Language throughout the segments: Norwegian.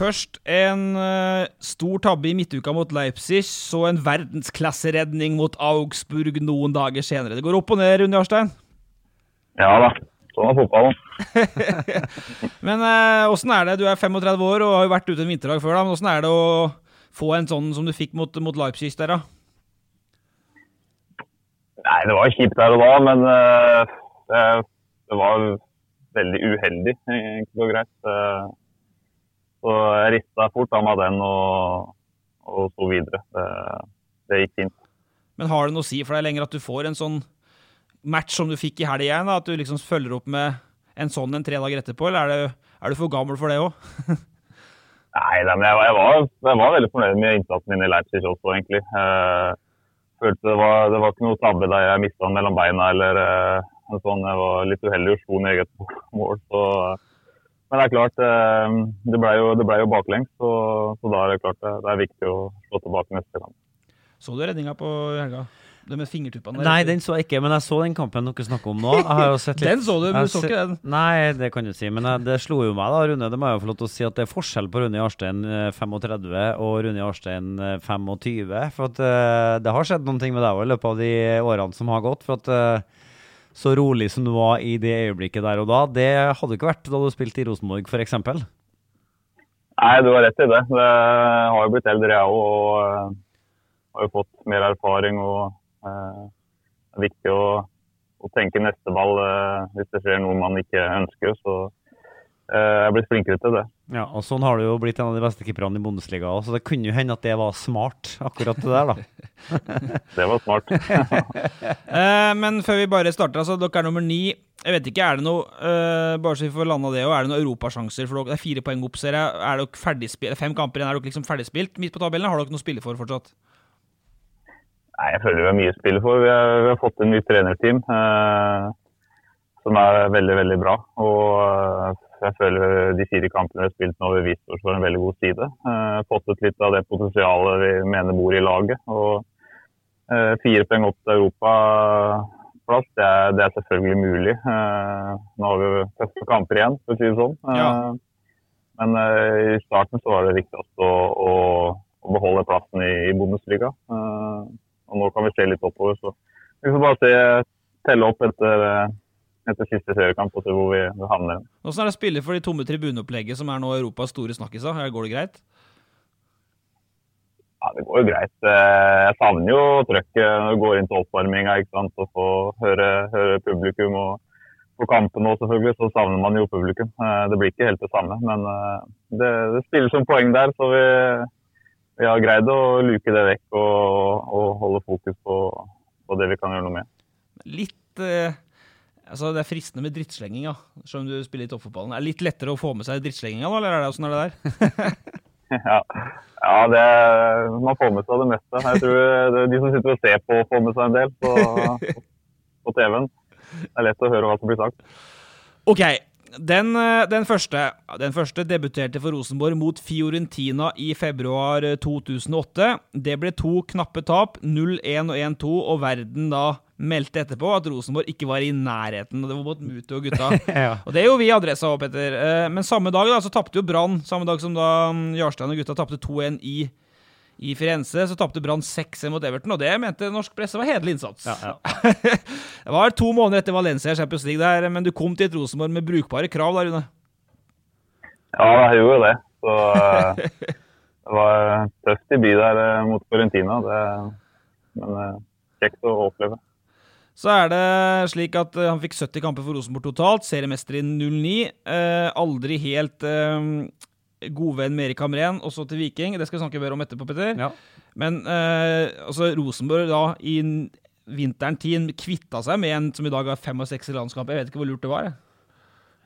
Først en uh, stor tabbe i midtuka mot Leipzig, så en verdensklasseredning mot Augsburg noen dager senere. Det går opp og ned, Rune Jarstein? Ja da. Sånn er fotballen. Men åssen uh, er det? Du er 35 år og har jo vært ute en vinterdag før, da. Men åssen er det å få en sånn som du fikk mot, mot Leipzig der, da? Nei, det var kjipt der og da, men uh, det, det var veldig uheldig, enkelt og greit. Eh, så jeg rista fort av meg den og, og så videre. Det, det gikk fint. Men har det noe å si for deg lenger at du får en sånn match som du fikk i helga igjen? At du liksom følger opp med en sånn en tre dager etterpå, eller er, det, er du for gammel for det òg? Nei, jeg, var, jeg, var, jeg var veldig fornøyd med innsatsen min i Leipzig også, egentlig. Jeg følte det var, det var ikke noe tabbe da jeg mista den mellom beina eller eh, en sånn. Jeg var litt uheldig og slo ned eget mål. så men det er klart, eh, det ble jo, det ble jo baklengs, så, så, da er det klart det, det er viktig å slå tilbake neste kamp. Så du redninga på helga? Det med fingertuppene? Nei, den så jeg ikke, men jeg så den kampen dere snakker om nå. Litt, den så du, men du så ikke den? Nei, det kan du si, men det slo jo meg da, Rune. Det må jeg jo få lov til å si at det er forskjell på Rune Jarstein 35 eh, og Rune Jarstein 25. For at uh, det har skjedd noen ting med deg òg i løpet av de årene som har gått. for at uh, så rolig som du var i det øyeblikket der og da. Det hadde ikke vært da du spilte i Rosenborg f.eks.? Nei, du har rett i det. Det har jo blitt eldre, jeg òg. Og uh, har jo fått mer erfaring. og uh, Det er viktig å, å tenke neste ball uh, hvis det skjer noe man ikke ønsker. Så jeg er blitt flinkere til det. Ja, og Sånn har du jo blitt en av de beste keeperne i Bundesliga så det kunne jo hende at det var smart, akkurat det der, da. det var smart. eh, men før vi bare starter, altså, dere er nummer ni. Jeg vet ikke, er det noe uh, bare så vi får landa det, og er det noen europasjanser? For dere, det er fire poeng opp, ser jeg. Er dere ferdigspilt, fem kamper igjen, er dere liksom ferdigspilt midt på tabellen? Har dere noe å spille for fortsatt? Nei, Jeg føler vi har mye å spille for. Vi har, vi har fått en ny trenerteam uh, som er veldig, veldig bra. Og uh, jeg føler de fire kampene vi har spilt nå, har vist oss for en veldig god side. Eh, fått ut litt av det potensialet vi mener bor i laget. Og eh, fire poeng opp til europaplass, det, er, det er selvfølgelig mulig. Eh, nå har vi jo tøffe kamper igjen, for å si det sånn. Eh, ja. Men eh, i starten så var det viktigst å, å, å beholde plassen i, i Bundesliga. Eh, og nå kan vi se litt oppover, så vi får bare se, telle opp etter etter siste seriekamp og se hvor vi havner. Hvordan er det å spille for de tomme tribuneopplegget, som er nå Europas store snakkiser? Går det greit? Ja, Det går jo greit. Eh, jeg savner jo trøkket når du går inn til oppvarminga og får høre, høre, publikum. og På kampen nå selvfølgelig, så savner man jo publikum. Eh, det blir ikke helt det samme. Men eh, det, det spiller som poeng der, så vi, vi har greid å luke det vekk. og holde fokus på det vi kan gjøre noe med. Litt eh, Altså, det er fristende med drittslenging, ja. Selv om du spiller i toppfotballen. Er det litt lettere å få med seg drittslenginga, da, eller er det åssen er det der? ja, ja det, man får med seg det meste. Jeg tror det, de som sitter og ser på, får med seg en del på, på TV-en. Det er lett å høre hva som blir sagt. OK. Den, eh, den, første, den, første, debuterte for Rosenborg mot Fiorentina i februar 2008. Eh, det ble to knappe tap, 0-1 og 1-2, og verden da meldte etterpå at Rosenborg ikke var i nærheten. og Det var mot Mutu og gutta. ja. Og Det er jo vi adressa òg, etter. Eh, men samme dag da, så tapte jo Brann, samme dag som da mm, Jarstein og gutta tapte 2-1 i i Firenze så tapte Brann 6-1 mot Everton, og det mente norsk presse var hederlig innsats. Ja, ja. det var to måneder etter Valencia Champions League der, men du kom til et Rosenborg med brukbare krav der, Rune? Ja, jeg gjorde det. Så eh, det var tøft i by der eh, mot Florentina. Det, men kjekt å oppleve. Så er det slik at han fikk 70 kamper for Rosenborg totalt, seriemester i 09. Eh, aldri helt eh, godvenn med Erik Hamren, også til Viking. Det skal vi snakke mer om etterpå, Petter. Ja. Men eh, altså Rosenborg da i vinteren 10 kvitta seg med en som i dag har 65 landskamper. Jeg vet ikke hvor lurt det var.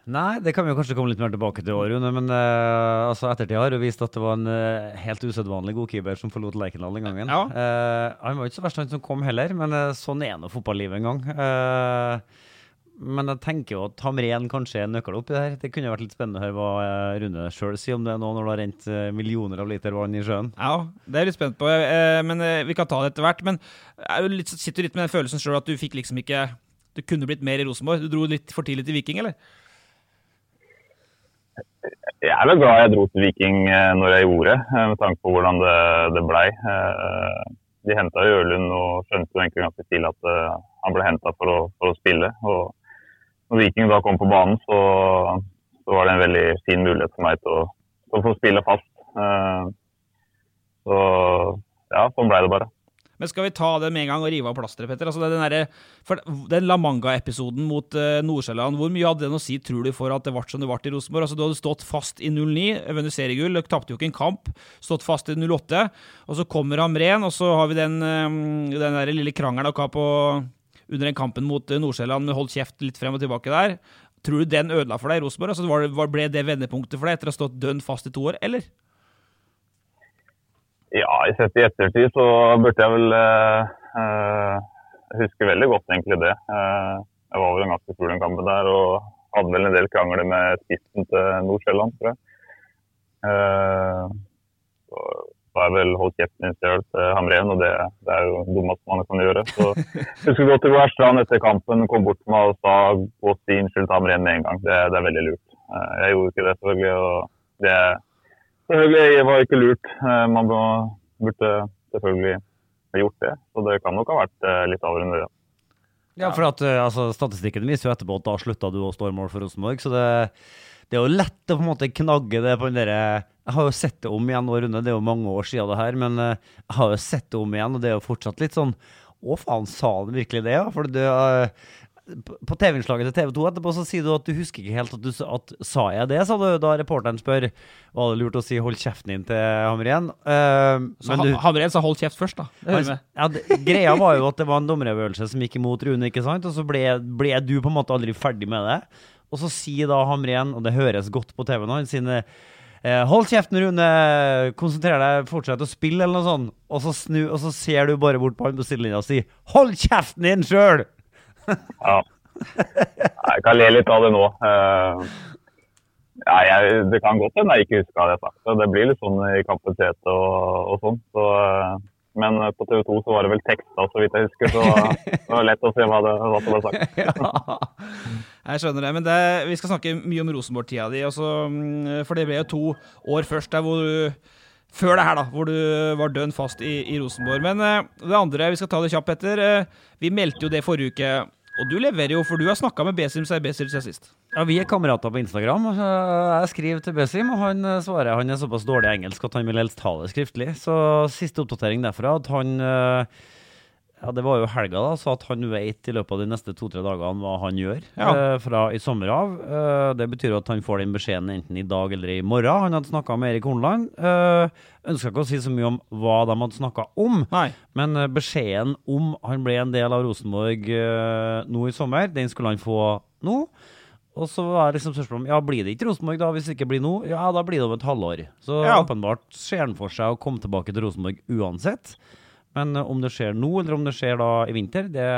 Nei, det kan vi jo kanskje komme litt mer tilbake til, Rune. Men uh, altså, ettertid har jo vist at det var en uh, helt usedvanlig god keeper som forlot Lerkendal den gangen. Ja. Uh, han var ikke så verst, han som kom heller, men sånn er nå fotballivet en gang. Uh, men jeg tenker jo at Hamren kanskje er en nøkkel oppi der. Det kunne vært litt spennende å høre hva Rune sjøl sier om det nå når det har rent millioner av liter vann i sjøen. Ja, det er jeg litt spent på, men vi kan ta det etter hvert. Men jeg sitter litt med den følelsen sjøl at du fikk liksom ikke Du kunne blitt mer i Rosenborg. Du dro litt for tidlig til Viking, eller? Jeg er vel glad jeg dro til Viking når jeg gjorde, med tanke på hvordan det, det blei. De henta Ørlund og skjønte jo egentlig ganske tidlig at han ble henta for, for, å spille. og når Viking da kom på banen, så, så, var det en veldig fin mulighet for meg til å, til å få spille fast. Så ja, sånn ble det bare. Men skal vi ta det med en gang og rive av plasteret, Petter? Altså, den, der, den La Manga-episoden mot uh, Nordsjælland, hvor mye hadde den å si, tror du, for at det ble som det ble i Rosenborg? Altså, du hadde stått fast i 09, vunnet seriegull, tapte jo ikke en kamp. Stått fast i 08, og så kommer Amren, og så har vi den, um, den der lille krangelen dere har på under den kampen mot eh, Nordsjælland, holdt kjeft litt frem og tilbake der. Tror du den ødela for deg i Rosenborg? Altså, ble det vendepunktet for deg etter å ha stått dønn fast i to år, eller? Ja, i sett i ettertid så burde jeg vel eh, huske veldig godt egentlig det. Eh, jeg var vel en ganske full den kampen der og hadde vel en del krangler med spissen til Nordsjælland, tror jeg. Eh, så har jeg vel holdt kjeften min sjøl til Hamren, og det, det, er jo det dummeste man kan gjøre. Så husker godt Roar Strand etter kampen kom bort til meg og sa gå si unnskyld til Hamren med en gang. Det, det, er veldig lurt. Eh, jeg gjorde ikke det, selvfølgelig. og det selvfølgelig var ikke lurt. Eh, man burde selvfølgelig gjort det. Så det kan nok ha vært litt over en ja. Ja, for at, altså, Statistikken viser jo etterpå at da slutta du å stå i mål for Rosenborg. Så det, det, er jo lett å på en måte knagge det på den derre jeg har jo sett det om igjen, Rune. Det er jo mange år siden det her, men eh, jeg har jo sett det om igjen, og det er jo fortsatt litt sånn Å, faen, sa han virkelig det, ja? For det, på TV-innslaget til TV 2 etterpå så sier du at du husker ikke helt at du at, sa jeg det, sa du da reporteren spør. Var det lurt å si 'hold kjeften din' til Hamren? Uh, så du, Hamren sa 'hold kjeft' først, da. Det ja, det, greia var jo at det var en dommerøvelse som gikk imot Rune, ikke sant? Og så ble, ble, du på en måte aldri ferdig med det. Og så sier da Hamren, og det høres godt på TV nå, hans, sier Eh, hold kjeften, Rune. Konsentrer deg, fortsett å spille, eller noe sånt. Og så, snu, og så ser du bare bort på han på sidelinja og sier 'hold kjeften din sjøl'! Ja. Jeg kan le litt av det nå. Ja, jeg, det kan godt hende jeg ikke husker det sagt. Det blir litt sånn i hete og, og sånn. Så, uh, men på TV 2 så var det vel teksta, så vidt jeg husker. Så det var lett å se hva, det, hva som ble sagt. ja. Jeg skjønner det. Men det, vi skal snakke mye om Rosenborg-tida di. Mm, for det ble jo to år først der hvor du før det her, da, hvor du var dønn fast i, i Rosenborg. Men uh, det andre vi skal ta det kjapt etter. Uh, vi meldte jo det forrige uke, og du leverer jo, for du har snakka med Besim Serbesic siden sist. Ja, vi er kamerater på Instagram. Jeg skriver til Besim, og han eh, svarer han er såpass dårlig engelsk at han vil helst ta det skriftlig. Så siste oppdatering derfra at han uh, ja, Det var jo helga, da, så at han vet i løpet av de neste to-tre dagene hva han gjør Ja. eh, fra i sommer av. Eh, det betyr at han får den beskjeden enten i dag eller i morgen. Han hadde snakka med Erik Hornland. Eh, Ønska ikke å si så mye om hva de hadde snakka om, Nei. men eh, beskjeden om han ble en del av Rosenborg eh, nå i sommer, den skulle han få nå. Og så var det liksom spørsmålet om ja, blir det ikke Rosenborg da, hvis det ikke blir nå? Ja, da blir det om et halvår. Så Ja. åpenbart ser han for seg å komme tilbake til Rosenborg uansett. Men eh, om det skjer nå, eller om det skjer da i vinter, det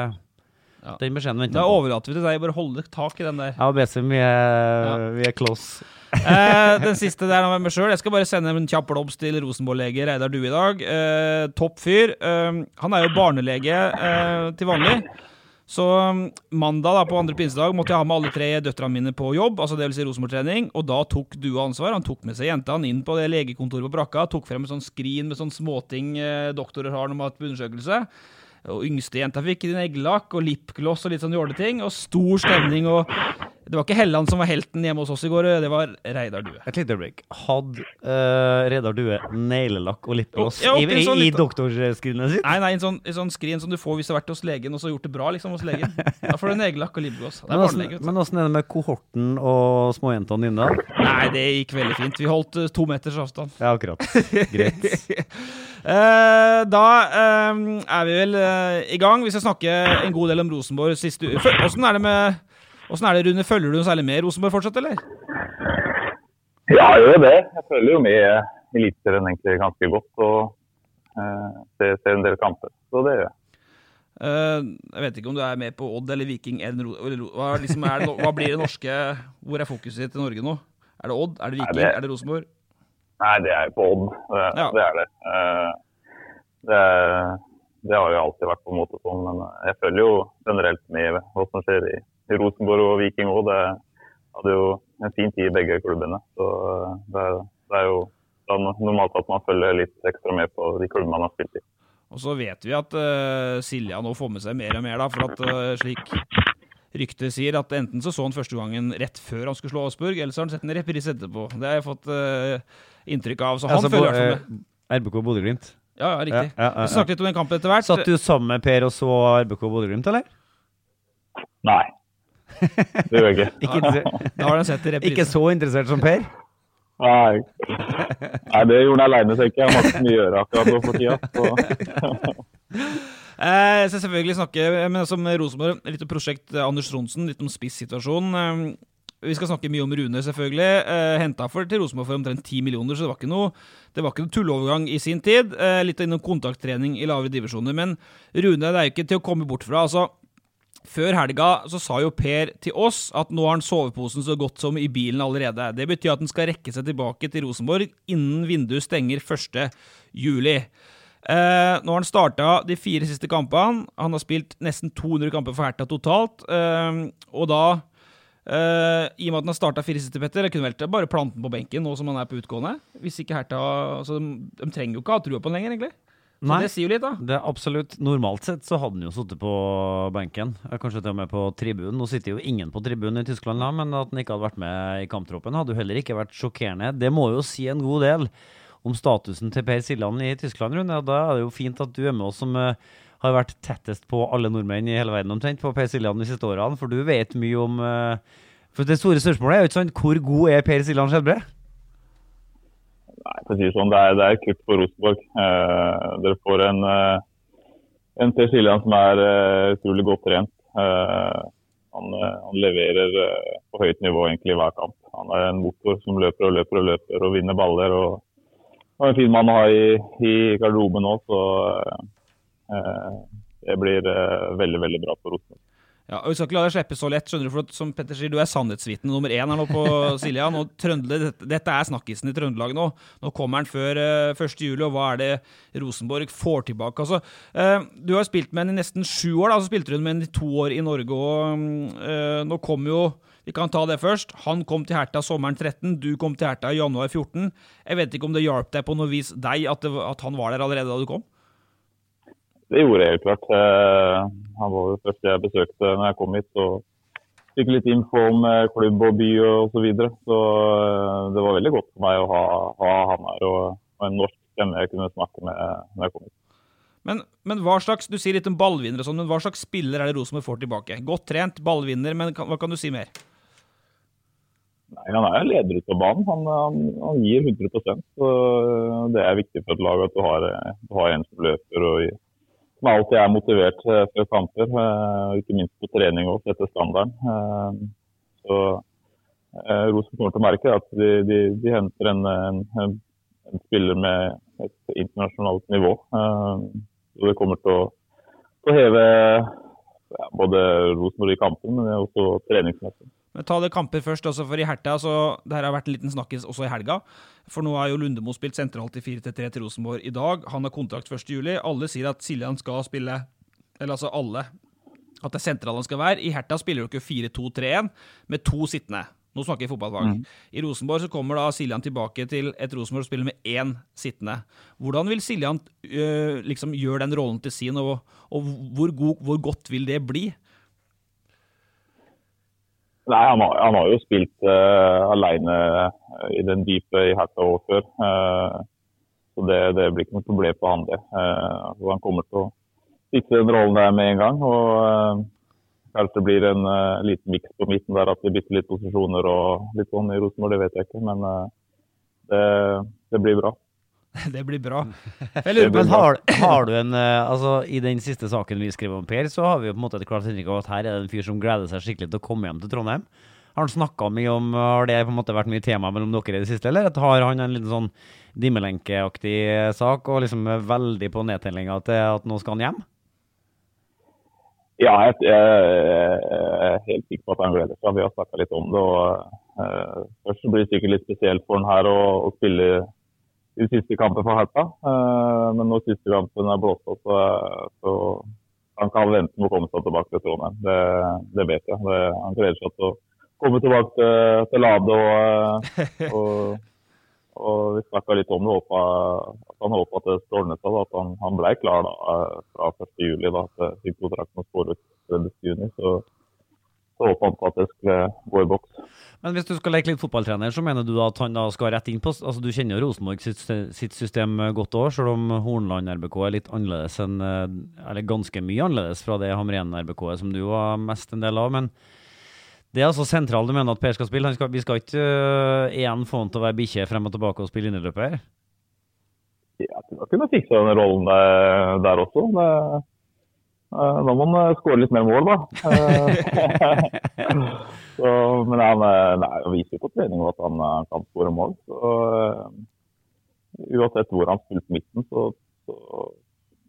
den beskjeden venter Da overlater vi til deg. Bare hold tak i den der. Ja, Besim, vi er, vi er close. Eh, den siste der med meg sjøl. Jeg skal bare sende en kjapp blomst til Rosenborg-lege Reidar Due i dag. Eh, topp fyr. Eh, han er jo barnelege eh, til vanlig. Så um, mandag da, på andre pinsedag måtte jeg ha med alle tre døtrene mine på jobb, altså det vil si Rosenborg-trening, og da tok du ansvar. Han tok med seg jentene inn på det legekontoret på brakka, tok frem en sånn skrin med sånn småting eh, doktorer har når man har hatt undersøkelse. Og yngste jenta fikk neglelakk og lipgloss og litt sånn jåleting, og stor stemning. og Det var ikke Helland som var helten hjemme hos oss i går, det var Reidar Due. Et lite øyeblikk. Hadde uh, Reidar Due neglelakk og lipgloss Ja, i, oppi i, sånn i doktorskrinet sitt? Nei, nei, en sånn, en sånn skrin som du får hvis du har vært hos legen og så gjort det bra liksom hos legen. Da får du neglelakk og lipgloss. Men åssen åssen er det med kohorten og småjentene dine? Nei, det gikk veldig fint. Vi holdt uh, to meters avstand. Ja, akkurat. Greit. uh, da er vi vel i gang. Vi skal snakke en god del om Rosenborg siste uke. Åssen er det med Åssen er det, Rune? Følger du noe særlig med Rosenborg fortsatt, eller? Ja, jeg gjør jo det. Jeg følger jo med Eliteserien egentlig ganske godt. Og eh, ser, ser en del kamper. Så det gjør jeg. Uh, jeg vet ikke om du er med på Odd eller Viking eller, eller hva, liksom det, hva blir det norske Hvor er fokuset ditt i Norge nå? Er det Odd? Er det Nei, Viking? det- Er det Rosenborg? Nei, det er jo på Odd. Det, Ja. det er det. Uh, det, det har jo alltid vært på en måte sånn, men jeg følger jo generelt med hva som skjer i Rosenborg og Viking òg. Det hadde jo en fin tid i begge klubbene. Så eh, det, er- det er jo det er normalt at man følger litt ekstra med på de klubbene man har spilt i. Og så vet vi at uh, Silja nå får med seg mer og mer, da, for at uh, slik ryktet sier at enten så så han første gangen rett før han skulle slå Aasburg, eller så har han sett en reprise etterpå. Det har jeg fått uh, inntrykk av. Så han Altså, følger i hvert fall med. RBK Bodø-Glimt. Ja, ja, riktig. ja, ja, ja. Vi snakket litt om den kampen etter hvert. Satt du sammen med Per og så RBK Bodø-Glimt, eller? Nei, det gjør jeg ikke. Ikke, Da har han sett i ikke så interessert som Per? Nei. Nei, det gjorde han aleine, tenker jeg. Han har ikke så mye å gjøre akkurat nå for tida. Eh, Jeg skal selvfølgelig snakke men som Rosenborg, litt om prosjekt eh, Anders Tronsen, litt om spissituasjonen. Eh, Vi skal snakke mye om Rune, selvfølgelig. Henta for til Rosenborg for omtrent 10 millioner, så det var ikke noe, det var ikke noe tulleovergang i sin tid. Litt innom kontakttrening i lavere divisjoner. Men Rune, det er jo ikke til å komme bort fra. altså før helga så sa jo Per til oss at nå har han soveposen så godt som i bilen allerede. Det betyr at han skal rekke seg tilbake til Rosenborg innen vinduet stenger 1. juli. Eh, nå har han starta de fire siste kampene. Han har spilt nesten 200 kamper for Herta totalt. Eh, og da, eh, i og med at han har starta fire siste, Petter, jeg kunne vel bare plante den på benken nå som han er på utgående. Hvis ikke Herta altså, de, de trenger jo ikke ha trua på han lenger, egentlig. Så Nei. det sier jo litt, da. Det er absolutt Normalt sett så hadde han jo sittet på benken, kanskje til og med på tribunen. Nå sitter jo ingen på tribunen i Tyskland, da, men at han ikke hadde vært med i kamptroppen, hadde jo heller ikke vært sjokkerende. Det må jo si en god del om statusen til Per Siljan i Tyskland, Rune. Da er det jo fint at du er med oss som eh, har vært tettest på alle nordmenn i hele verden omtrent på Per Siljan de siste årene, for du vet mye om eh, For det store spørsmålet er jo ikke sant, hvor god er Per Siljan Skjelbre? Nei, for å si det sånn, det er, det er kutt for Rosenborg. Eh, dere får en, eh, en Per Siljan som er eh, utrolig godt trent. Eh, han, eh, han leverer på høyt nivå egentlig i hver kamp. Han er en motor som løper og løper og løper og vinner baller. og, og en fin mann å ha i, i garderoben nå, så eh, det blir veldig, veldig bra for Rosenborg. Ja, og Vi skal ikke la deg slippe så lett. skjønner du, for som Petter sier, Du er sannhetsvitne nummer én her nå på Silja. og Trøndel, dette, dette er snakkisen i Trøndelag nå. Nå kommer han før uh, 1. juli, og hva er det Rosenborg får tilbake? Altså, uh, du har spilt med han i nesten sju år. da, Så spilte du med han i to år i Norge. og uh, Nå kom jo Vi kan ta det først. Han kom til Herta sommeren 13. Du kom til Herta i januar 14. Jeg vet ikke om det hjalp deg på noe vis deg at, det, at han var der allerede da du kom? Det gjorde jeg helt klart. Eh, han var det første jeg besøkte når jeg kom hit. og Fikk litt info om eh, klubb og by og så videre. Så eh, det var veldig godt for meg å ha, ha han her og, og en norsk stemme jeg kunne snakke med når jeg kom hit. Men, men, hva slags du sier litt om ballvinner og sånn, men hva slags spiller er det Rosenborg får tilbake? Godt trent, ballvinner, men hva kan du si mer? Nei, Han er leder ute på banen. Han, han, han, gir 100 så Det er viktig for et lag at du har, du har en som løper og som alltid er motivert eh, før kamper. Eh, ikke minst på trening òg, etter standarden. Eh, så Rosenborg kommer til å merke at de, de, de henter en, en, en, spiller med et internasjonalt nivå. Så det kommer til å, til å heve ja, både Rosenborg i kampen, men også treningsmessig. Men ta det kamper først. altså for i Hertha, så Det her har vært en liten snakkis også i helga. For nå har jo Lundemo spilt sentralt i 4-3 til Rosenborg i dag. Han har kontrakt 1.7. Alle sier at Siljan skal spille Eller altså alle. At det er sentral han skal være. I Hertha spiller dere 4-2-3-1 med to sittende. Nå snakker vi fotballfag. Mm. I Rosenborg så kommer da Siljan tilbake til et Rosenborg som spiller med én sittende. Hvordan vil Siljan øh, liksom gjøre den rollen til sin, og, og hvor, god, hvor godt vil det bli? Nei, han har, han har jo spilt uh, alene eh, i den dype i òg før. Uh, så det, det, blir ikke noe problem for han det. Uh, han kommer til å fikse den rollen der med en gang. og Kanskje det blir en liten miks på midten der at det bytter litt posisjoner og litt sånn i Rosenborg, det vet jeg ikke. Men det, det blir bra. Det blir bra. Lurer, men har, har, du en eh, altså I den siste saken vi skrev om Per, så har vi jo på en måte et klart inntrykk av at her er det en fyr som gleder seg skikkelig til å komme hjem til Trondheim. Har han snakka mye om Har det på en måte vært mye tema mellom dere i det siste, eller har han en liten sånn dimmelenkeaktig sak og liksom er veldig på nedtellinga til at nå skal han hjem? Ja, jeg, er helt sikker på at han gleder seg. Vi har snakka litt om det. og uh, Først blir det sikkert litt spesielt for han her å, å spille i siste kampen for Harpa. Uh, men når siste kampen er blåst opp, så, så han kan vente med å komme seg tilbake til Trondheim. Det, det vet jeg. Det, han gleder seg til å komme tilbake til, til Lade. Og, og, og vi snakka litt om det. Håpa, at han håpa at det stornet seg. At han, han ble klar da, eh, fra 1.7. At fikk kontrakten med ut 30.6. Så, han på at det skulle gå i boks. Men hvis du skal leke litt fotballtrener, så mener du at han da skal rett inn på altså Du kjenner jo Rosenborg sitt, sitt system godt òg, selv om Hornland RBK er litt annerledes enn eh, Eller ganske mye annerledes fra det Hamren RBK er, som du var mest en del av. Men det er altså sentralt du mener at Per skal spille. Skal, vi skal ikke uh, igjen få han til å være bikkje frem og tilbake og spille inneløper? Ja, jeg tror kunne fikse den rollen der, der også. Det, da må han skåre litt mer mål, da. Så, men han, eh, nei, viser jo på trening at han eh, kan skåre mål. Så, uansett hvor han spilte midten, så, så,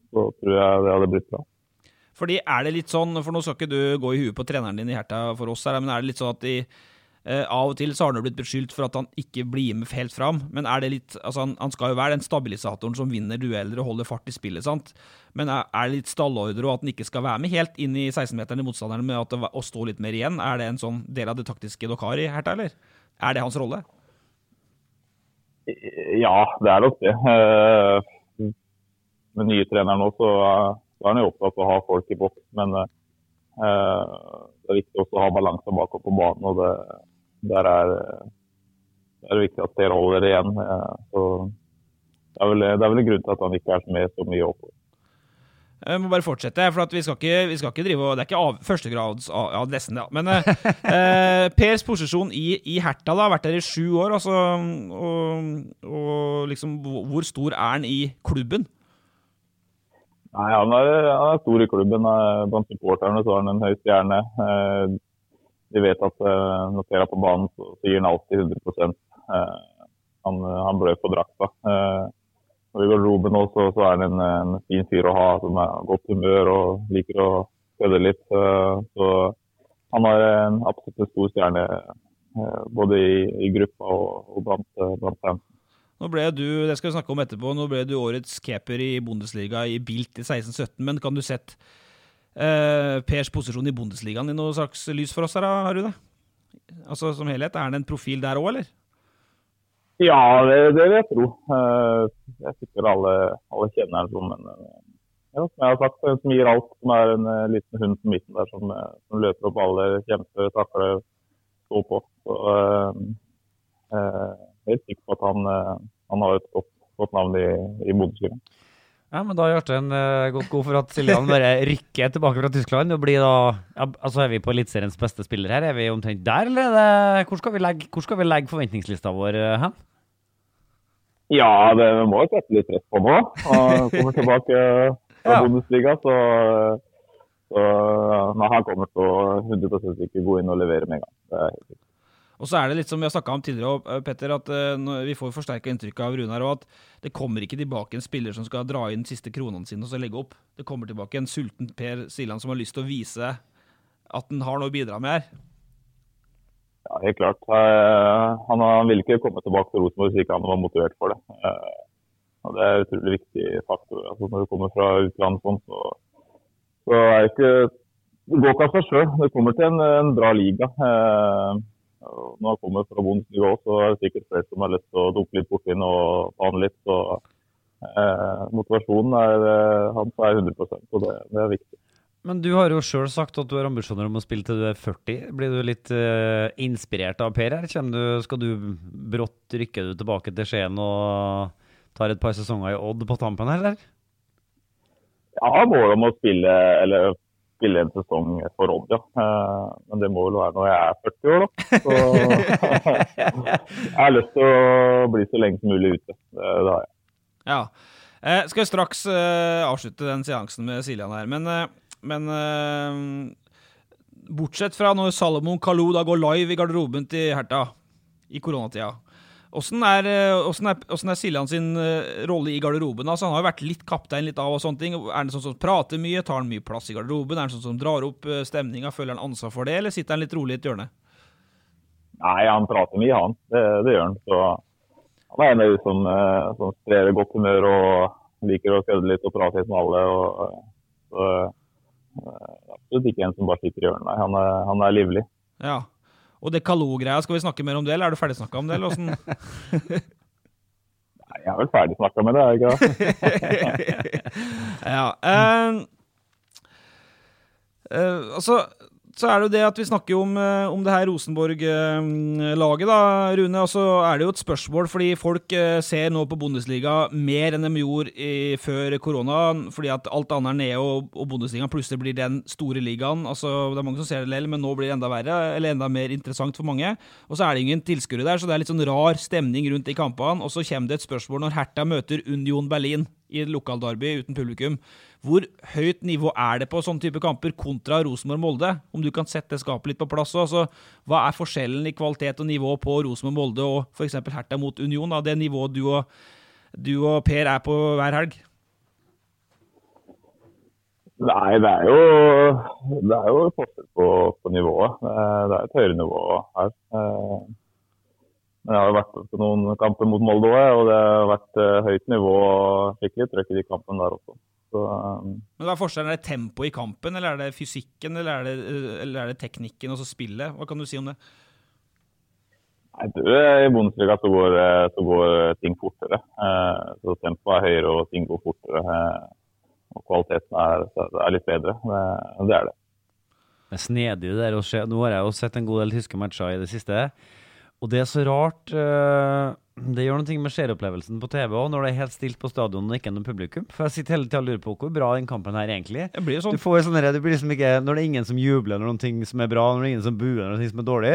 så, tror jeg det hadde blitt bra. Fordi er det litt sånn, for Nå skal ikke du gå i huet på treneren din i Herta for oss, her, men er det litt sånn at de av og til så har han blitt beskyldt for at han ikke blir med helt fram. Men er det litt, altså han, han, skal jo være den stabilisatoren som vinner dueller og holder fart i spillet. sant? Men er, er det litt stallordre og at han ikke skal være med helt inn i 16-meteren i motstanderen med at det, å stå litt mer igjen? Er det en sånn del av det taktiske dere har i Herta, eller? Er det hans rolle? Ja, det er nok det. Uh, med nye treneren nå, så, er han jo opptatt av å ha folk i boks. Men det er viktig også å ha balanse bakover på banen. og det der er, det er viktig at dere holder det igjen. Så det er, vel, det er vel en grunn til at han ikke er med så mye oppover. Jeg må bare fortsette, for vi skal, ikke, vi skal ikke drive Det er ikke av, førstegrads Ja, nesten, ja. Men eh, eh, Pers posisjon i, i Herta da, har vært der i sju år. Altså, og, og, liksom, hvor stor er han i klubben? Nei, han er, han er stor i klubben. Blant supporterne så er han en høy stjerne. Eh, vi vet at uh, når Per er på banen, så, så gir han alltid 100 uh, Han, han blør på drakta. Uh, når vi går Roben nå, så, så, er han en, en, fin fyr å ha, som er godt humør og liker å kødde litt. Så han har en absolutt stor stjerne både i, i, gruppa og, og blant, blant dem. Nå ble du det skal vi snakke om etterpå, nå ble du årets keeper i Bundesliga i Bilt i 16-17, men kan du sette Uh, Pers posisjon i Bundesligaen i noe slags lys for oss her, har du det? Altså Som helhet, er han en profil der òg, eller? Ja, det, det vil jeg tro. Uh, jeg tipper alle, alle kjenner ham som en ja, som jeg har sagt, som gir alt. Som er en liten hund på midten der som, som løper opp alle, kjemper, takler, står på. Så, helt sikker på at han, han har et godt, godt navn i, i Bundesligaen. Ja, men da er Jarstein uh, gått god for at Siljan bare rykker tilbake fra Tyskland. og blir da, ja, altså Er vi på Eliteseriens beste spiller her? Er vi omtrent der, eller det, hvor, skal vi legge, hvor skal vi legge forventningslista vår uh, hen? Ja, det må jo sette litt press på nå. Han kommer tilbake fra ja. Bundesliga, så, så når han kommer til å 100% ikke gå inn og levere med en gang. Det er helt og så er det litt som vi har snakka om tidligere, eh, Petter, at uh, vi får forsterka inntrykk av Runar. og at Det kommer ikke tilbake en spiller som skal dra inn siste kronene sine og så legge opp. Det kommer tilbake en sulten Per Siljan som har lyst til å vise at han har noe å bidra med her. Ja, helt klart. Uh, han, han ville ikke komme tilbake til Rosenborg hvis ikke han var motivert for det. Og Det er utrolig viktig faktor. Altså, når du kommer fra utlandet sånn, så, så er det ikke Det går ikke av seg sjøl. Det kommer til en, en bra liga. Når jeg kommer fra vondt nivå, så er det sikkert flere som har lyst til å dukke litt borti og ta den litt. Så, eh, motivasjonen er, eh, hans er 100 og det, det er viktig. Men du har jo sjøl sagt at du har ambisjoner om å spille til du er 40. Blir du litt eh, inspirert av Per her? Du, skal du brått rykke du tilbake til Skien og tar et par sesonger i Odd på tampen, eller? Jeg har mål om å spille, eller spille en sesong for Odd, ja. Eh, men det må vel være når jeg er 40 år, da. Så jeg har lyst til å bli så lenge som mulig ute. Det, det har jeg. Ja. Eh, skal straks eh, avslutte den seansen med Siljan her, men, men Bortsett fra når Salomon Kalou da går live i garderoben til Herta i koronatida. Åssen er, hvordan er, hvordan er Siljan sin uh, rolle i garderoben? Altså, han har jo vært litt kaptein litt av og sånne ting. Er han sånn som prater mye? Tar han mye plass i garderoben? Er han sånn som drar opp uh, stemninga? Føler han ansvar for det, eller sitter han litt rolig i et hjørne? Nei, han prater mye, han. Det, det gjør han. Så han er en av de som, som sprer godt humør og liker å kødde litt og prate litt med alle. Og, så, absolutt ikke en som bare sitter i hjørnet. Han er, han er livlig. Ja. Og det Kalou-greia, skal vi snakke mer om det, eller er du ferdig snakka om det, eller? Nei, jeg er vel ferdig snakka med det, er jeg ikke det? ja. Uh, uh, altså så er det jo det at vi snakker om, eh, om det her Rosenborg-laget, da, Rune. Og så er det jo et spørsmål, fordi folk eh, ser nå på Bundesliga mer enn de gjorde i, før korona. Fordi at alt annet er nede, og, og Bundesliga plutselig blir den store ligaen. Altså, Det er mange som ser det likevel, men nå blir det enda verre, eller enda mer interessant for mange. Og så er det ingen tilskuere der, så det er litt sånn rar stemning rundt i kampene. Og så kommer det et spørsmål når Hertha møter Union Berlin i lokalderby uten publikum. Hvor høyt nivå er det på sånne type kamper kontra Rosenborg-Molde? Om du kan sette skapet litt på plass altså, Hva er forskjellen i kvalitet og nivå på Rosenborg-Molde og f.eks. Hertha mot Union? Da? Det nivået du og, du og Per er på hver helg? Nei, det er jo, det er jo forskjell på, på, nivået. Det er et høyere nivå her. Men jeg har vært på noen kamper mot Molde òg, og det har vært eh, høyt nivå og skikkelig trøkk i de kampene der også. Så, um, Men Hva er forskjellen? Er det tempoet i kampen, eller er det fysikken, eller er det, eller er det teknikken og så spillet? Hva kan du si om det? Nei, du, I Bundesliga så går, så går, ting fortere. Eh, så Tempoet er høyere og ting går fortere. Eh, og kvaliteten er, er, litt bedre. Det, det er det. Det er snedig det der å se. Nå har jeg jo sett en god del tyske matcher i det siste. Og det er så rart. Uh, det gjør noe med seeropplevelsen på TV òg, når det er helt stilt på stadion og ikke noe publikum. For jeg sitter hele tida og lurer på hvor bra den kampen her egentlig det blir sånn. Du får sånn det blir liksom ikke, Når det er ingen som jubler når noe som er bra, når det er ingen som buer når noe som er dårlig,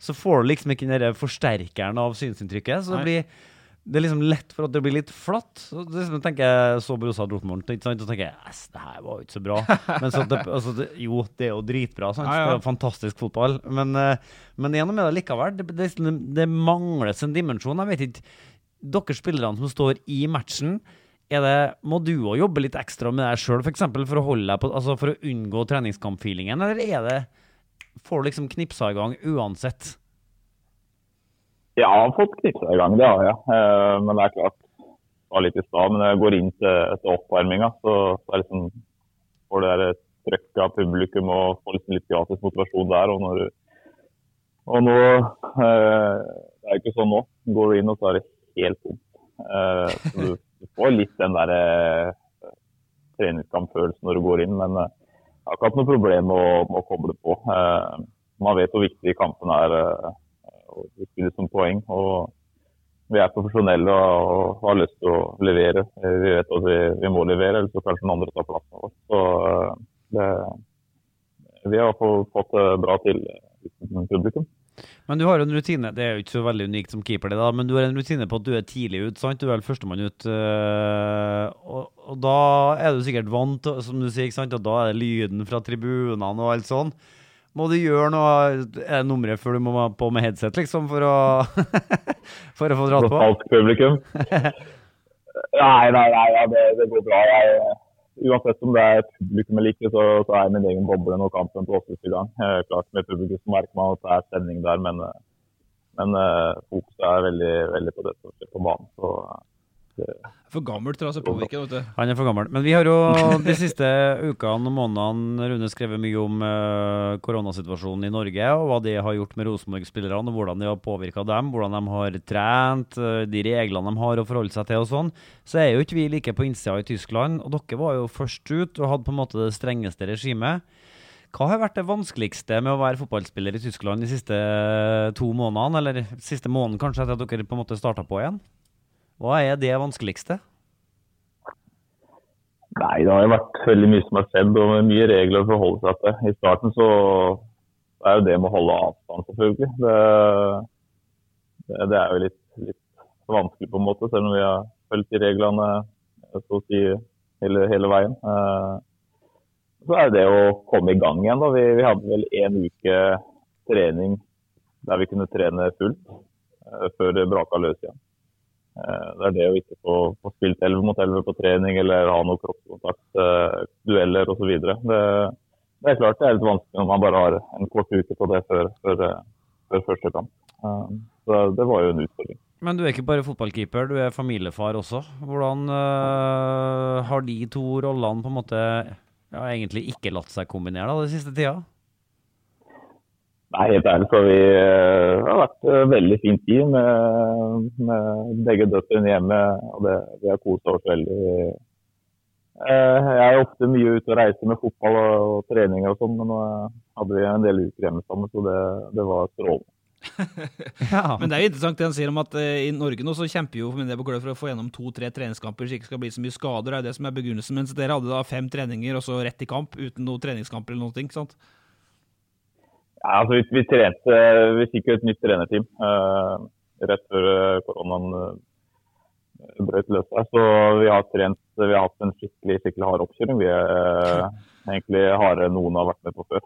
så får du liksom ikke den forsterkeren av synsinntrykket. Så det blir det er liksom lett for at det blir litt flatt. Så liksom, tenker jeg så Borussia Dortmund, ikke sant? og tenker jeg det her var jo ikke så bra. Men så det, altså, det, jo, det er jo dritbra. Sant? Ja, ja. Det er fantastisk fotball. Men, uh, men gjennom det likevel, det, det, det mangles en dimensjon. Jeg vet ikke Dere spillerne som står i matchen, det, må du òg jobbe litt ekstra med deg sjøl, f.eks. For, for å holde deg på, altså for å unngå treningskampfeelingen, eller er det Får du liksom knipsa i gang uansett? Jeg har fått knipsa i gang, det har jeg. Eh, men det er klart, det var litt i stad. Men når jeg går inn til, til oppvarminga, så, så er liksom, får det der trøkket av publikum og får liksom litt gratis motivasjon der. Og, når, og nå eh, Det er ikke sånn nå. Går du inn, og så er det helt tomt. Eh, så du, du, får litt den der eh, treningskampfølelsen når du går inn, men jeg har ikke hatt noe problem med å, med å koble på. Man vet hvor viktig kampen er. Eh, og spille som poeng. Og vi er profesjonelle og, har lyst til å levere. Vi vet at vi, vi må levere, ellers kanskje noen andre tar plassen vår. Så det, vi har fått det bra til uten publikum. Men du har en rutine, det er jo ikke så veldig unikt som keeper, det da, men du har en rutine på at du er tidlig ut, sant? Du er vel førstemann ut. Øh, og, og, da er du sikkert vant, som du sier, ikke sant? og da er det lyden fra tribunene og alt sånn. Må du gjøre noe numre nummeret før du må på med headset, liksom, for å, for å få dratt på? Lokalt publikum? nei, nei, nei, ja, det, det, går bra. Jeg, uansett om det er publikum eller ikke, så, så er min egen boble når kampen blåses i gang. Eh, klart Med publikum så merker man at det er stemning der, men, eh, men uh, fokuset er veldig, veldig på det som skjer på banen. Så for gammel til å seg påvirke. vet du. Han er for gammel. Men vi har jo de siste ukene og månedene Rune skrevet mye om uh, koronasituasjonen i Norge, og hva det har gjort med Rosenborg-spillerne, og hvordan det har påvirka dem, hvordan de har trent, uh, de reglene de har å forholde seg til og sånn. Så er jo ikke vi like på innsida i Tyskland, og dere var jo først ut og hadde på en måte det strengeste regimet. Hva har vært det vanskeligste med å være fotballspiller i Tyskland de siste to månedene, eller siste måneden kanskje, etter at dere på en måte starta på igjen? Hva er det vanskeligste? Nei, det har jo vært veldig mye som har skjedd og mye regler å forholde seg til. I starten så er jo det med å holde avstand, selvfølgelig. Det, det, det er jo litt, litt, vanskelig på en måte, selv om vi har fulgt de reglene så å si hele, hele veien. Eh, så er det å komme i gang igjen. da. Vi, vi hadde vel en uke trening der vi kunne trene fullt eh, før det braka løs igjen. Eh, det er det å ikke få, få spilt 11 mot 11 på trening eller ha noe kroppskontakt, eh, dueller osv. Det, det er klart det er litt vanskelig når man bare har en kort uke på det før, før, eh, før første kamp. Så det var jo en utfordring. Men du er ikke bare fotballkeeper, du er familiefar også. Hvordan øh, har de to rollene på en måte ja, egentlig ikke latt seg kombinere da, den siste tida? Nei, helt ærlig så vi uh, har vært uh, veldig fin tid med, med begge døtrene hjemme. og det, Vi har kost oss veldig. Uh, jeg er ofte mye ute og reiser med fotball og, og treninger og sånn, men nå hadde vi en del uker hjemme sammen, så det, det var strålende. ja. Men det er jo interessant det han sier om at uh, i Norge nå så kjemper jo for, for å få gjennom to-tre treningskamper så det ikke skal bli så mye skader. Det er jo det som er begrunnelsen. Mens dere hadde da fem treninger og så rett i kamp uten noen treningskamper eller noe. ikke sant? Ja, altså vi, vi, trente, vi fikk jo et nytt trenerteam uh, rett før eh, koronaen uh, brøt løs her. Så vi har trent, vi har hatt en skikkelig skikkelig hard oppkjøring. Vi er uh, egentlig hardere enn noen har vært med på før.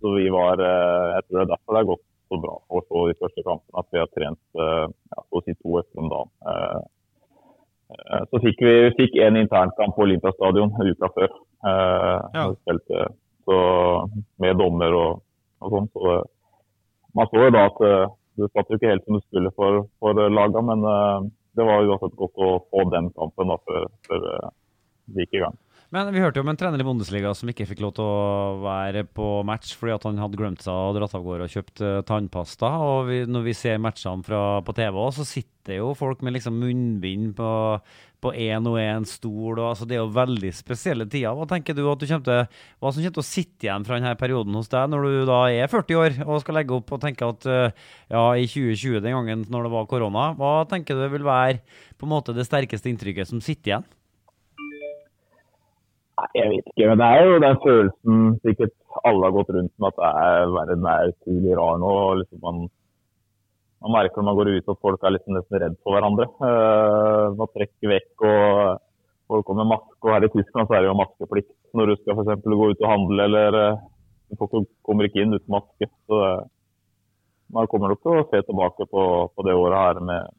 så vi var Jeg tror det er derfor det har gått så bra for oss de første kampene, at vi har trent ja, så å si to økter om dagen. Så fikk vi fikk en internkamp på Olympiastadion uka før. Ja. Så med dommer og og sånn. Så eh, man så jo da at eh, det satt jo ikke helt som det skulle for, for laga, men eh, det var uansett godt å få den kampen da før, før det gikk i gang. Men vi hørte jo om en trener i Bundesliga som ikke fikk lov til å være på match fordi at han hadde glemt seg og dratt av gårde og kjøpt uh, tannpasta. Og vi, når vi ser matchene fra, på TV òg, så sitter jo folk med liksom munnbind på på én og én stol. Og, altså, det er jo veldig spesielle tider. Hva tenker du at du kommer til, hva som kommer til å sitte igjen fra denne perioden hos deg, når du da er 40 år og skal legge opp og tenke at ja, i 2020, den gangen når det var korona, hva tenker du vil være på en måte det sterkeste inntrykket som sitter igjen? Nei, Jeg vet ikke, men det er jo den følelsen sikkert alle har gått rundt med at det er, verden er utrolig rar nå. og liksom man, man merker når man går ut at folk er liksom nesten redd for hverandre. Uh, man trekker vekk og folk kommer med maske. og Her i Tyskland så er det jo maskeplikt når du skal f.eks. gå ut og handle. eller uh, Folk kommer ikke inn uten maske. så uh, Man kommer nok til å se tilbake på, på det året her med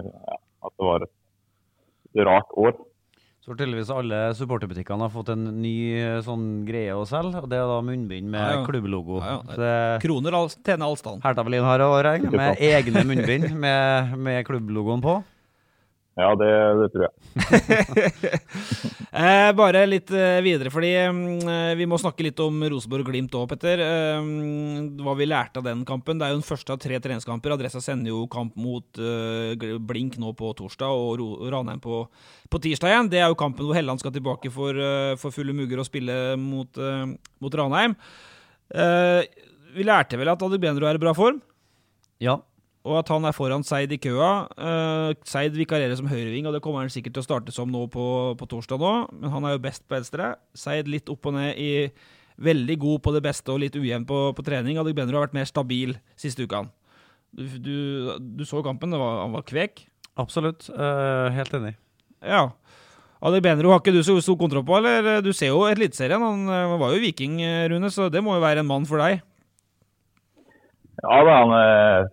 ja, at det var et rart år. Så tydeligvis alle supporterbutikkene har fått en ny eh, sånn greie å selge. og Det er da munnbind med ja, ja. klubblogo. Ja, det, Kroner all, tjener all stand. Hertha Berlin har òg med egne munnbind med, med klubblogoen på. Ja, det, det tror jeg. eh, bare litt eh, videre, fordi eh, vi må snakke litt om Rosenborg-Glimt òg, Petter. Eh, hva vi lærte av den kampen. Det er jo den første av tre treningskamper. Adressa sender jo kamp mot eh, Blink nå på torsdag og Ranheim på, på, tirsdag igjen. Det er jo kampen hvor Helland skal tilbake for, eh, for fulle mugger og spille mot, mot Ranheim. vi lærte vel at Adegbenro er i bra form? Ja, og at han er foran Seid i køa. Uh, Seid vikarierer som høyreving, og det kommer han sikkert til å starte som nå på, på torsdag nå, men han er jo best på venstre. Seid litt opp og ned i Veldig god på det beste og litt ujevn på, på trening. Adegbenro har vært mer stabil siste ukene. Du, du, du, så kampen, var, han var kvek. Absolutt. Uh, helt enig. Ja. Adegbenro har ikke du så stor kontroll på, eller? Du ser jo Eliteserien. Han, han var jo viking, Rune, så det må jo være en mann for deg? Ja da, han,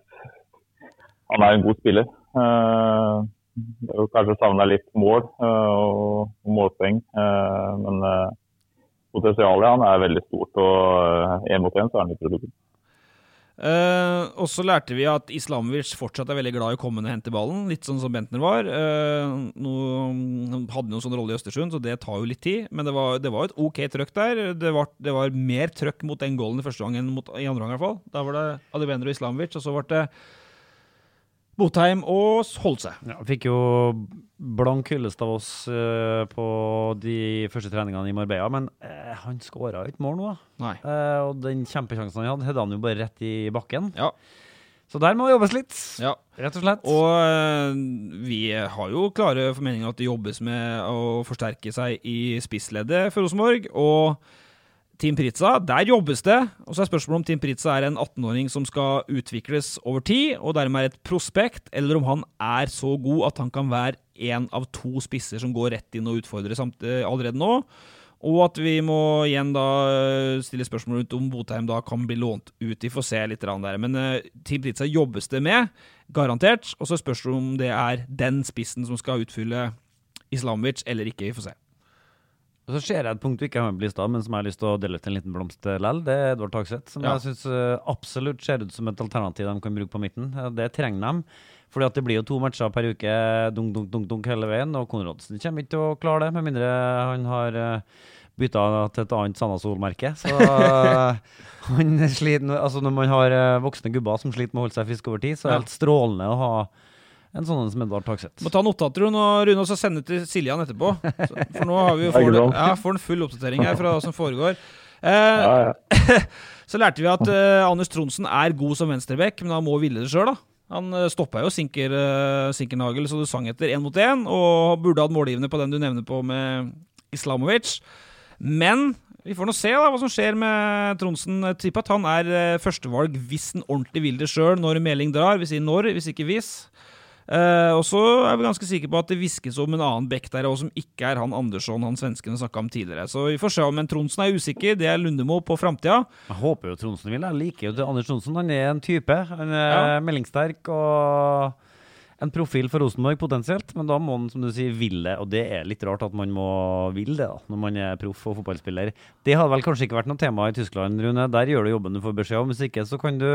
han er en god spiller. Uh, kanskje savna litt mål uh, og målpoeng, uh, men potensialet han er veldig stort. Og én mot én så er han litt produktiv. Uh, og så lærte vi at Islamovic fortsatt er veldig glad i å komme ned og hente ballen, litt sånn som Bentner var. Uh, no, hadde en sånn rolle i Østersund, så det tar jo litt tid. Men det var, det var et OK trøkk der. Det var, det var mer trøkk mot den goalen i første gang enn mot, i andre gang, i hvert fall. Da var det Adibender og Islamovic, og så ble det Botheim og Holse. Ja, fikk jo blank hyllest av oss uh, på de første treningene i Marbella, men uh, han skåra ikke mål nå. Nei. Uh, og den kjempesjansen han hadde, hadde han jo bare rett i bakken. Ja. Så der må det jobbes litt, ja. rett og slett. Og vi har jo klare formeninger at det jobbes med å forsterke seg i spissleddet for Rosenborg. og Team Pritza, der jobbes det. Og så er spørsmålet om Team Pritza er en 18-åring som skal utvikles over tid, og dermed er et prospekt, eller om han er så god at han kan være én av to spisser som går rett inn og utfordrer eh, allerede nå. Og at vi må igjen da eh, stille spørsmål rundt om Botheim da kan bli lånt ut. Vi får se litt der. Men uh, Team Pritza jobbes det med, garantert. Og så spørs det om det er den spissen som skal utfylle Islamovic eller ikke. Vi får se. Og så ser jeg et punkt du ikke har med på lista, men som jeg har lyst til å dele ut en liten blomst likevel. Det er Edvard Tagseth, som ja. jeg syns uh, absolutt ser ut som et alternativ de kan bruke på midten. Det trenger de. Fordi at det blir jo to matcher per uke dunk, dunk, dunk, dunk hele veien, og Konradsen kommer ikke til å klare det, med mindre han har eh, bytta til et annet Sanna Sol-merke. Så uh, han sliter Altså når man har voksne gubber som sliter med å holde seg friske over tid, så er det helt strålende å ha en sånn som Edvard Takseth. Må ta notater Rune, og så sende til Siljan etterpå. Så, for nå har vi jo får, ja, får en full oppdatering her fra hva som foregår. Eh, ja, ja. så lærte vi at eh, Anders Tronsen er god som venstreback, men han må ville det sjøl, da. Han uh, stoppa jo Sinker, uh, Sinkernagel så du sang etter én mot én, og burde hatt målgivende på den du nevner på med Islamovic. Men vi får nå se da hva som skjer med Tronsen. Tipper at han er uh, førstevalg hvis han ordentlig vil det sjøl, når melding drar. Vi sier når, hvis ikke hvis. Uh, og så er vi ganske sikre på at det hviskes om en annen bekk der òg, som ikke er han Andersson, han svensken snakka om tidligere. Så vi får se. Men Tronsen er usikker. Det er Lundemo på framtida. Jeg håper jo Tronsen vil. Jeg liker jo Anders Tronsen. Han er en type. Han er ja. meldingssterk og en profil for Rosenborg potensielt, men da må han som du sier ville, og det er litt rart at man må ville det da, når man er proff og fotballspiller. Det hadde vel kanskje ikke vært noe tema i Tyskland, Rune. Der gjør du jobben du får beskjed om. Hvis ikke så kan du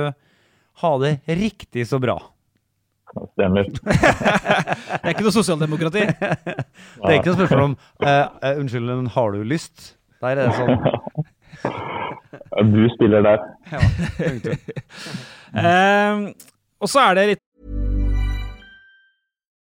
ha det riktig så bra. Stemmer. det er ikke noe sosialdemokrati? det er ikke noe spørsmål om uh, uh, Unnskyld, men har du lyst? Der er det sånn ja, Du spiller der. ja, um, og så er det litt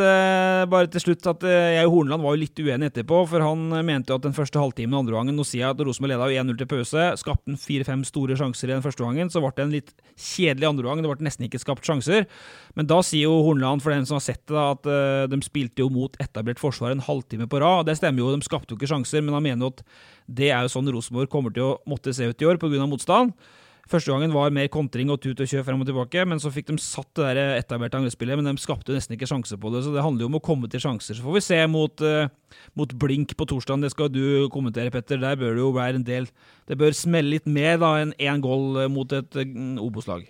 Eh, bare til slutt at eh, jeg og Horneland var jo litt uenige etterpå, for han eh, mente jo at den første halvtimen andre gangen Nå sier jeg at Rosenborg leda 1-0 til pause, skapte fire-fem store sjanser i den første gangen. Så ble det en litt kjedelig andre gang, det ble nesten ikke skapt sjanser. Men da sier jo Horneland, for dem som har sett det, at uh, de spilte jo mot etablert forsvar en halvtime på rad. Det stemmer jo, de skapte jo ikke sjanser, men han mener jo at det er jo sånn Rosenborg kommer til å måtte se ut i år pga. motstand. Første gangen var mer kontring og tut og kjør frem og tilbake, men så fikk de satt det der etablerte angrepsspillet, men de skapte nesten ikke sjanse på det. Så det handler jo om å komme til sjanser. Så får vi se mot, uh, mot Blink på torsdag. Det skal du kommentere, Petter. Der bør det jo være en del Det bør smelle litt mer da enn én goal mot et uh, Obos-lag.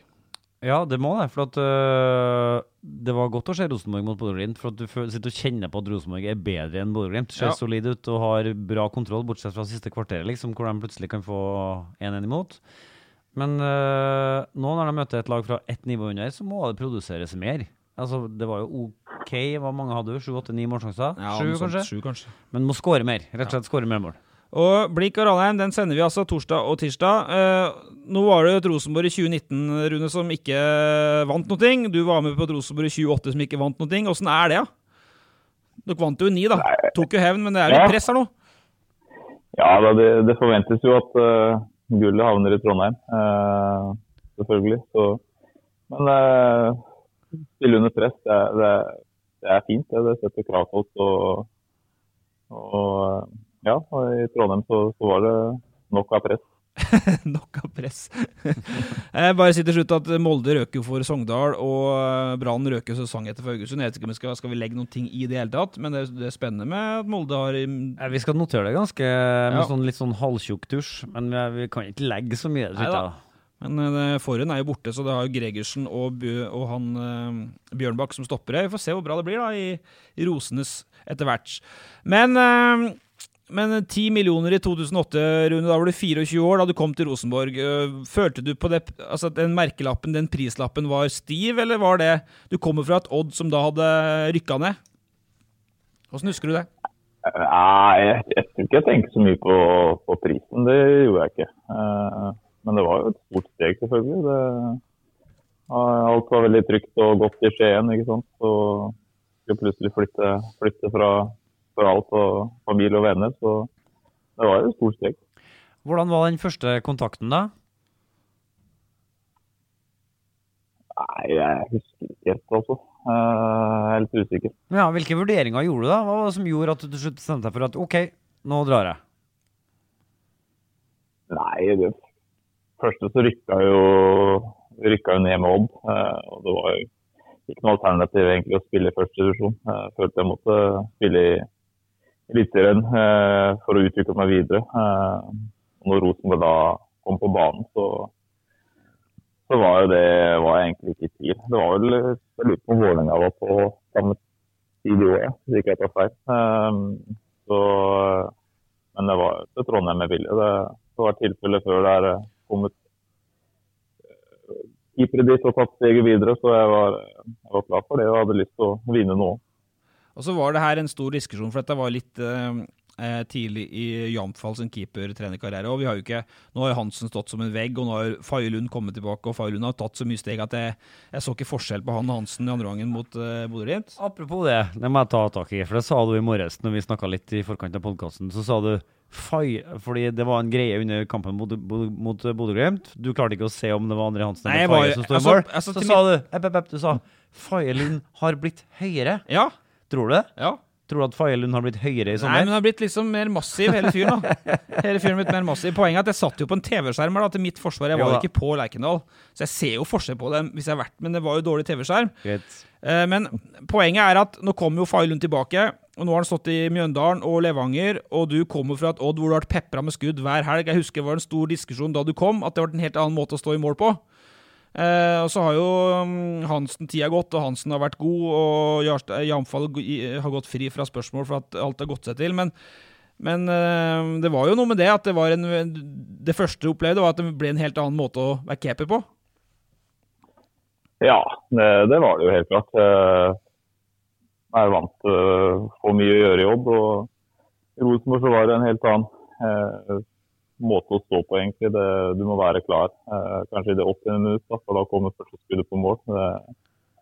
Ja, det må det. For at uh, det var godt å se Rosenborg mot Bodø-Glimt. For at du sitter og kjenner på at Rosenborg er bedre enn Bodø-Glimt. Ser Ja. solid ut og har bra kontroll, bortsett fra siste kvarteret, liksom, hvor de plutselig kan få 1-1 imot. Men øh, nå når de møter et lag fra ett nivå under, så må det produseres mer. Altså, Det var jo OK hva mange hadde, sju, åtte, ni målsjanser? Ja, sju, kanskje? Sju, kanskje. Men må skåre mer. Rett og slett skåre mer mål. Og Blikk og Ranheim den sender vi altså torsdag og tirsdag. Eh, nå var det et Rosenborg i 2019 Rune, som ikke vant noe. Du var med på et Rosenborg i 2008 som ikke vant noe. Åssen er det, da? Dere vant jo ni, da. Tok jo hevn, men det er litt Ja. press her nå. Ja, da, det, det forventes jo at uh, gullet havner i Trondheim, eh, selvfølgelig. Så, men uh, spille under press, det, det, det er fint. Det, det setter krav til oss. Og, og ja, og i Trondheim så, så var det nok av press. Nok av press. jeg bare si til slutt at Molde røker jo for Sogndal, og eh, Brann røker sesong etter for Haugesund. Jeg vet ikke om vi skal, skal vi legge noen ting i det hele tatt, men det, det er spennende med at Molde har Ja, vi skal notere det ganske med Ja. sånn litt sånn halvtjukk tusj, men vi, vi kan ikke legge så mye. Neida. Men eh, forhånd er jo borte, så det har Gregersen og, og han eh, Bjørnbakk som stopper det. Vi får se hvor bra det blir da i, i Rosenes etter hvert. Men eh, men 10 millioner i 2008, Rune, da var du 24 år da du kom til Rosenborg. Eh, Følte du på det, altså den merkelappen, den prislappen, var stiv, eller var det Du kommer fra et Odd som da hadde rykka ned. Åssen husker du det? Nei, jeg, tror ikke jeg tenker så mye på, på prisen. Det gjorde jeg ikke. Eh, men det var jo et stort steg, selvfølgelig. Det, alt var veldig trygt og godt i Skien. ikke sant? Så skulle plutselig flytte, flytte fra, fra alt og familie og venner. Så det var et stort steg. Hvordan var den første kontakten, da? Nei, jeg husker ikke helt, altså. Eh, Jeg er litt usikker. Ja, Hvilke vurderinger gjorde du, da? Hva var det som gjorde at du til slutt bestemte deg for at OK, nå drar jeg? Nei, det første så rykka jo, rykka jo ned med Odd. eh, Og det var jo ikke noe alternativ egentlig å spille i første divisjon. Jeg følte jeg måtte spille i Eliteserien eh, for å utvikle meg videre. Eh, når Rosenborg da kom på banen, så, så var det var jeg egentlig ikke i tvil. Det var vel Jeg lurer på om Vålerenga var på samme tid i år, hvis ikke jeg tar feil. Eh, Så, men det var til Trondheim med vilje. Det, det var tilfelle før det er kommet keepere dit og tatt steget videre, så jeg var, jeg var klar for det og hadde lyst til å vinne nå. Og så var det her en stor diskusjon, for dette var litt eh, eh, tidlig i Jamfall sin keeper-trenerkarriere. Og vi har jo ikke Nå har Hansen stått som en vegg, og nå har Faye Lund kommet tilbake. Og Faye Lund har tatt så mye steg at jeg, jeg så ikke forskjell på han og Hansen i andre gangen mot eh, Bodø-Glimt. Apropos det, det må jeg ta tak i. For det sa du i morges når vi snakka litt i forkant av podkasten. Så sa du fai, fordi det var en greie under kampen mot, mot Bodø-Glimt. Du klarte ikke å se om det var André Hansen eller Faye som sto i altså- mål. altså, så sa du epp, epp, epp, du sa Faye Lund har blitt høyere. Ja. Tror du det? Ja. Tror du at Faelund har blitt høyere i sommer? Nei, men han har blitt liksom mer massiv, hele fyren. da Hele fyren blitt mer massiv Poenget er at jeg satt jo på en TV-skjerm da til mitt forsvar. Jeg var Jo ikke på Lerkendal, så jeg ser jo forskjell på det hvis jeg har vært Men det var jo dårlig TV-skjerm. Eh, Men poenget er at nå kommer jo Faelund tilbake. Og nå har han stått i Mjøndalen og Levanger, og du kommer fra et Odd hvor du har vært pepra med skudd hver helg. Jeg husker det var en stor diskusjon da du kom, at det var en helt annen måte å stå i mål på. Eh, og så har jo um, Hansen tida gått, og Hansen har vært god, og eh, Jamfall har gått fri fra spørsmål for at alt har gått seg til. Men, men eh, det var jo noe med det at det var en Det første du opplevde, var at det ble en helt annen måte å være keeper på. Ja, det, det var det jo helt klart. Eh, Jeg er vant til å få mye å gjøre i jobb. og I Rosenborg så var det en helt annen eh, måte å stå på, egentlig. Det, du må være klar eh, kanskje i det 80. minutt, da, for da kommer første skuddet på mål. Det,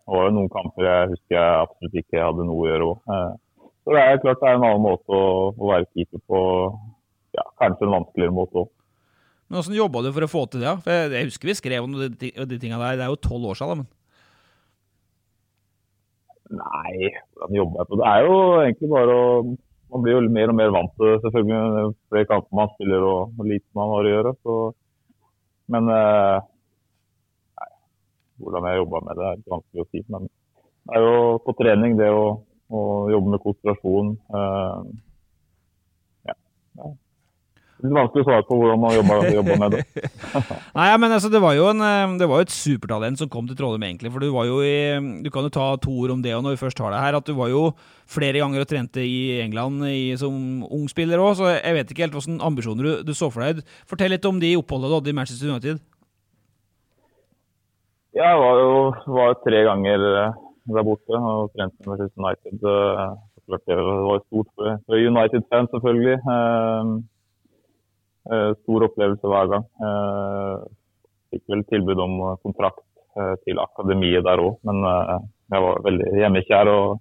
det var jo noen kamper jeg husker jeg absolutt ikke hadde noe å gjøre òg. Eh, så det er klart det er en annen måte å, å være keeper på. Ja, kanskje en vanskeligere måte òg. Men Hvordan jobba du for å få til det? For jeg, jeg husker vi skrev om de, de, de tinga der. Det er jo tolv år siden. da, men Nei, hvordan jobber jeg på det? er jo egentlig bare å Man blir jo mer og mer vant til det, selvfølgelig. jo Flere kamper man spiller og hvor lite man har å gjøre. Så, men eh, nei, hvordan jeg jobber med det, er litt vanskelig å si. Men det er jo på trening det å, å jobbe med konsentrasjon. Eh, det Litt vanskelig å svare på hvordan man jobber, med det. Nei, men altså, det var jo en, eh, det var et supertalent som kom til Trollheim, egentlig. For du var jo i Du kan jo ta to ord om det og når vi først har det her. At du var jo flere ganger og trente i England i, som ung spiller òg, så jeg vet ikke helt hvilke ambisjoner du, du så for deg. Fortell litt om de oppholdene du hadde i Manchester United. Ja, jeg var jo var tre ganger eh, der borte og trente med Manchester United. eh, Det var stort for United-fans, selvfølgelig. Eh, Stor opplevelse hver gang. Eh, Fikk vel tilbud om kontrakt eh, til akademiet der òg, men eh, jeg var veldig hjemmekjær. og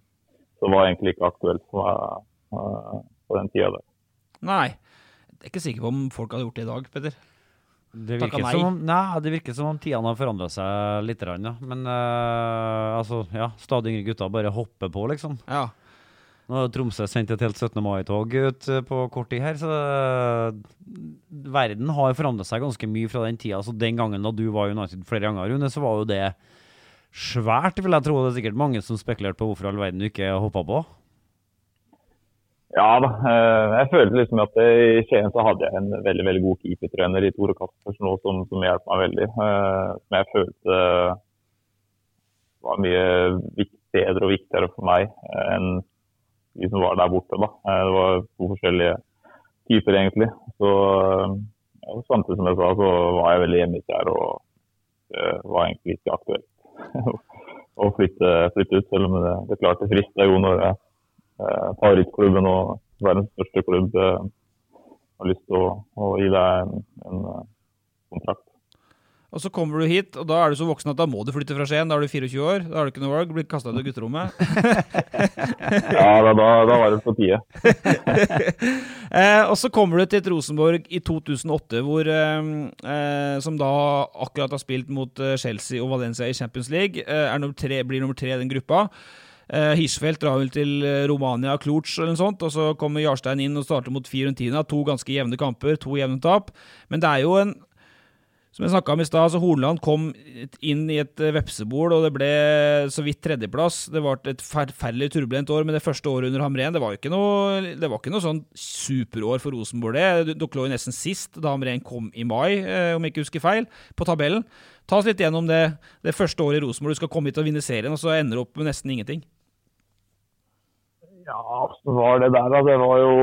så var det egentlig ikke aktuelt for meg på den tida der. Nei. Jeg er ikke sikker på om folk hadde gjort det i dag, Petter. Det virker, nei. som om, nei, det virker som om tidene har forandra seg litt. Ja. Men uh, altså, ja, stadig yngre gutter bare hopper på, liksom. Ja. Nå har Tromsø sendt et helt 17. mai-tog ut eh, på kort tid her, så eh, verden har forandra seg ganske mye fra den tida. Så den gangen da du var United flere ganger, Rune, så var jo det svært, vil jeg tro. Det er sikkert mange som spekulerte på hvorfor all verden du ikke hoppa på. Ja da. eh, Jeg følte liksom at i Skien så hadde jeg en veldig veldig god keepertrener i Tore Kaspers som, som hjalp meg veldig. Som jeg følte var mye bedre og viktigere for meg enn de som var der borte. da. Eh, Det var to forskjellige typer egentlig. Så eh, ja, Samtidig som jeg sa, så var jeg veldig hjemmekjær og det var egentlig ikke aktuelt å flytte, flytte ut. Selv om det, det klart det frista jo når eh, favorittklubben og verdens største klubb eh, har lyst til å, å gi deg en, en eh, kontrakt. Og så kommer du hit, og da er du så voksen at da må du flytte fra Skien. Da er du 24 år, da har du ikke noe valg, blir kasta ut av gutterommet. Ja, da, da, da var det på tide. eh, og så kommer du til et Rosenborg i 2008, hvor, eh, eh, som da akkurat har spilt mot eh, Chelsea og Valencia i Champions League. Eh, er nummer tre, blir nummer tre i den gruppa. Eh, Hirschfeldt drar vel til eh, Romania, Cluj eller noe sånt, og så kommer Jarstein inn og starter mot Fiorentina. To ganske jevne kamper, to jevne tap. Men det er jo en som jeg snakka om i stad, så Horneland kom inn i et eh, vepsebol, og det ble så vidt tredjeplass. Det var et forferdelig turbulent år, men det første året under Hamren det var ikke noe, noe sånn superår for Rosenborg, det. Dere lå jo nesten sist da Hamren kom i mai, eh, om jeg ikke husker feil, på tabellen. Ta oss litt gjennom det, det første året i Rosenborg. Du skal komme hit og vinne serien, og så ender du opp med nesten ingenting. Ja, så var det der, da. Det var jo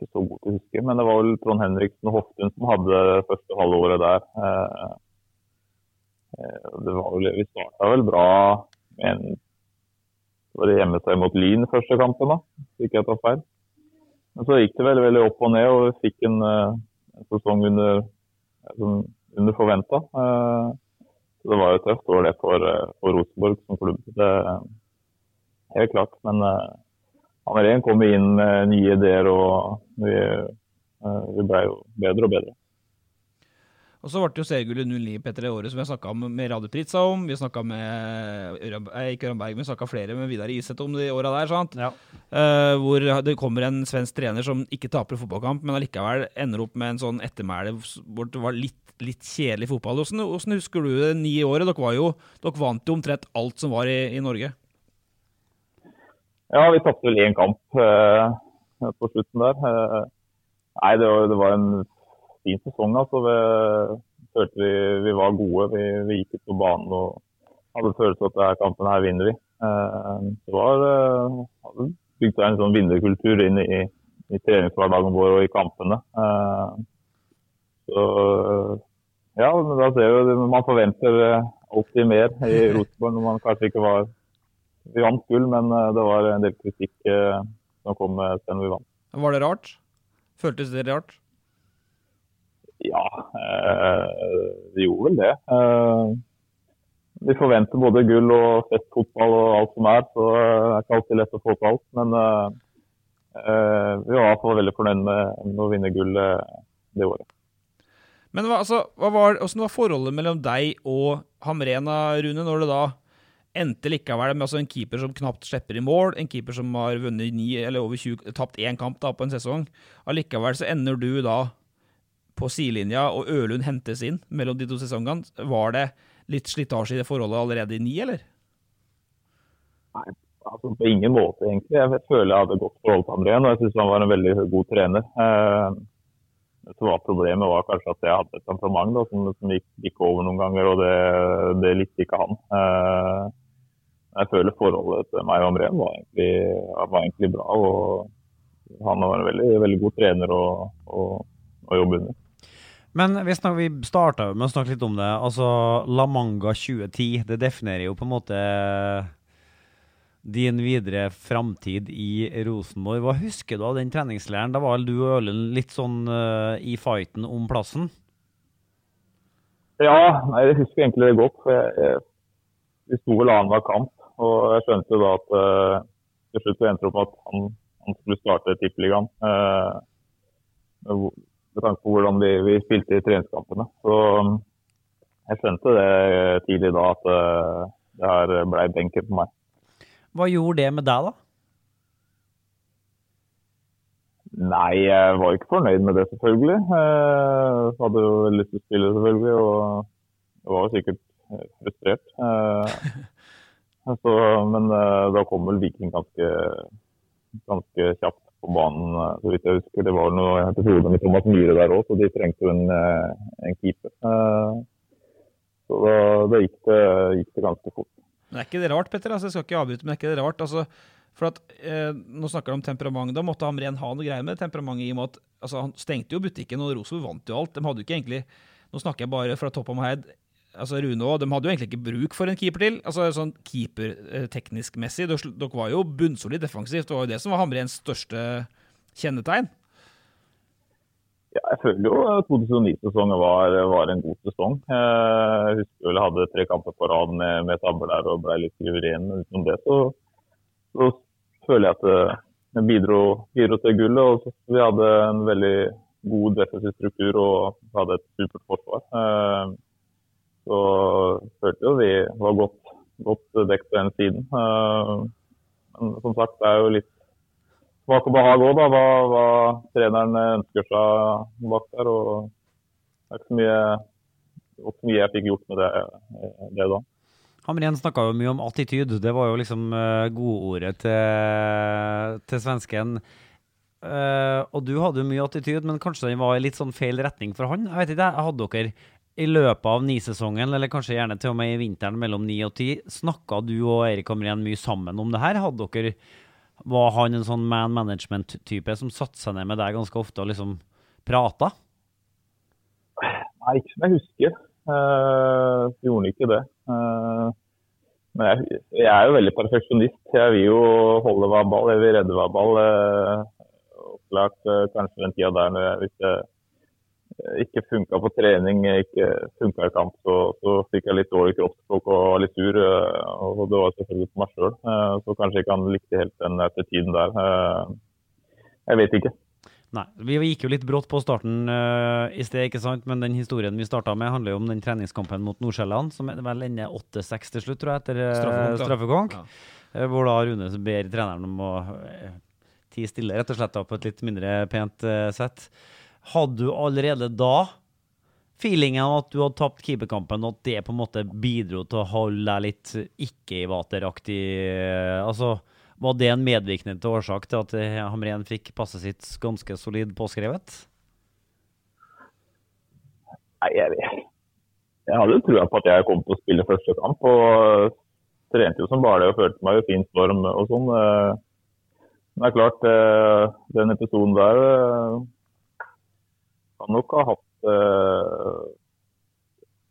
ikke så god til å huske, men det var vel Trond Henriksen og Hoftun som hadde det første halvåret der. Eh, eh, Det var vel, vi starta vel bra med en var det hjemme seg mot Lyn første kampen, da, hvis jeg tar feil. Men så gikk det veldig veldig opp og ned, og vi fikk en, eh, en sesong under, under forventa. Så det var jo tøft år det for, for Rosenborg som klubb. Det, helt klart. Men uh, Hamren kom inn med nye ideer, og vi, uh, vi ble jo bedre og bedre. Og så ble det jo seriegullet 09 Petter det året som vi har snakka med Radio Pritza om. Vi snakka med Øran, eh, ikke Ørjan Berg, men snakka flere med Vidar Iseth om de åra der. sant? Ja. Uh, hvor det kommer en svensk trener som ikke taper fotballkamp, men allikevel ender opp med en sånn ettermæle hvor det var litt, litt kjedelig fotball. Hvordan, hvordan husker du det ni året? Dere, var jo, dere vant jo omtrent alt som var i, i Norge. Ja, vi tapte vel én kamp eh, på slutten der. Eh, nei, det var, det var en fin sesong. altså. Vi følte vi, vi var gode. Vi, vi, gikk ut på banen og hadde følelse av at denne kampen her vinner vi. Eh, det var eh, bygd seg en sånn vinnerkultur inn i, i treningshverdagen vår og i kampene. Så ja, men da ser vi man forventer alltid mer i Rosenborg når man kanskje ikke var Vi vant gull, men det var en del kritikk som kom selv vi vant. Var det rart? Føltes det rart? Ja, eh, vi gjorde vel det. Eh, vi forventer både gull og festfotball og alt som er, så det er ikke alltid lett å få til alt. Men eh, vi var i hvert fall veldig fornøyd med, med, å vinne gull det året. Men hva, altså, hva var, hvordan var forholdet mellom deg og Hamrena, Rune, når det da endte likevel med altså en keeper som knapt slipper i mål, en keeper som har vunnet ni eller over 20, tapt én kamp da på en sesong. Allikevel så ender du da på sidelinja, og Ølund hentes inn mellom de to sesongene. Var det litt slitasje i det forholdet allerede i ni, eller? Nei, altså på ingen måte, egentlig. Jeg føler jeg hadde godt forhold til André, og jeg syns han var en veldig god trener. Eh, så var Problemet var kanskje at jeg hadde et temperament som, som gikk, gikk, over noen ganger, og det, det likte ikke han. Eh, jeg føler forholdet til meg og André var egentlig, var egentlig bra. og Han var en veldig, veldig god trener å, å, å jobbe under. Men vi, snak, vi starta med å snakke litt om det. Altså, La Manga 2010, det definerer jo på en måte din videre framtid i Rosenborg. Hva husker du av den treningsleiren? Da var vel du og Ørlund litt sånn uh, i fighten om plassen? Ja, nei, jeg husker egentlig det godt. for jeg, jeg, Vi sto vel annenhver kamp, og jeg skjønte da at uh, til slutt endte det opp med at han, han skulle starte Tippeligaen. Uh, med tanke på hvordan vi, vi spilte i treningskampene. Så um, jeg skjønte det tidlig da at uh, det her ble benken for meg. Hva gjorde det med deg, da? Nei, jeg var ikke fornøyd med det, selvfølgelig. Jeg hadde jo lyst til å spille, selvfølgelig. Og jeg var jo sikkert eh, frustrert. Eh, så, men da kom vel Viking ganske, ganske kjapt på banen, eh, så vidt jeg husker. Det var noe episode med Thomas Myhre der òg, så de trengte jo en, eh, en, keeper. Eh, så da, da gikk, det, gikk, det, ganske fort. Men er ikke det rart, Petter? Altså, jeg skal ikke avbryte, men er ikke det rart? Altså, for at, eh, Nå snakker du om temperament. Da måtte Hamren ha noe greier med temperamentet i og med at altså, han stengte jo butikken, og Rosenborg vant jo alt. De hadde jo ikke egentlig Nå snakker jeg bare fra toppen av meg altså Rune òg, de hadde jo egentlig ikke bruk for en keeper til. altså sånn Keeperteknisk eh, messig. Dere var jo bunnsolid defensivt. Det var jo det som var Hamrens største kjennetegn. Ja, jeg føler jo 2009-sesongen var, var, en god sesong. Eh, jeg husker vel jeg hadde tre kamper på rad med, med tabber der og ble litt suveren. Men utenom det så, så, føler jeg at det bidro, bidro til gullet. og Vi hadde en veldig god defensiv struktur og hadde et supert forsvar. Så følte jo vi var godt, godt dekket på den siden. Eh, men som sagt, det er jo litt smak og behag òg, hva, hva, treneren ønsker seg bak der. og Det er ikke så mye, ikke mye jeg fikk gjort med det, det da. Hamren snakka jo mye om attityd. Det var jo liksom uh, godordet til, til svensken. Uh, og du hadde jo mye attityd, men kanskje den var i litt sånn feil retning for han. Jeg vet ikke, jeg Hadde dere i løpet av nisesongen, eller kanskje gjerne til og med i vinteren mellom ni og ti, snakka du og Eirik Amrén mye sammen om det her? Hadde dere, Var han en sånn man management-type som satte seg ned med deg ganske ofte og liksom prata? Nei, ikke som jeg husker. Uh, gjorde ikke det. Uh, men jeg, jeg, er jo veldig perfeksjonist. Jeg vil jo holde hver ball, jeg vil redde hver ball. Uh, opplagt uh, kanskje den tida der når jeg, hvis jeg ikke funka på trening, ikke funka i kamp, så, så, fikk jeg litt dårlig kroppsspråk og var litt sur. Eh, og det var selvfølgelig for meg sjøl. Eh, så kanskje ikke han likte helt den etter tiden der. Eh, jeg vet ikke. Nei. Vi gikk jo litt brått på starten uh, i sted, ikke sant? men den historien vi starta med, handler jo om den treningskampen mot Nordsjælland, som vel ender 8-6 til slutt, tror jeg, etter uh, straffekonk. Ja. Uh, hvor da Rune ber treneren om å uh, tie stille, rett og slett, da, på et litt mindre pent sett. Hadde du allerede da feelingen av at du hadde tapt keeperkampen, og at det på en måte bidro til å holde deg litt ikke-Ivater-aktig? Altså, var det en medvirkende til årsak til at Hamren fikk passet sitt ganske solid påskrevet? Nei, jeg, vet jeg hadde trua på at jeg kom til å spille første kamp. og Trente jo som bare det og følte meg i fin form og sånn. Men det er klart, eh, den episoden der eh, nok ha hatt Eh,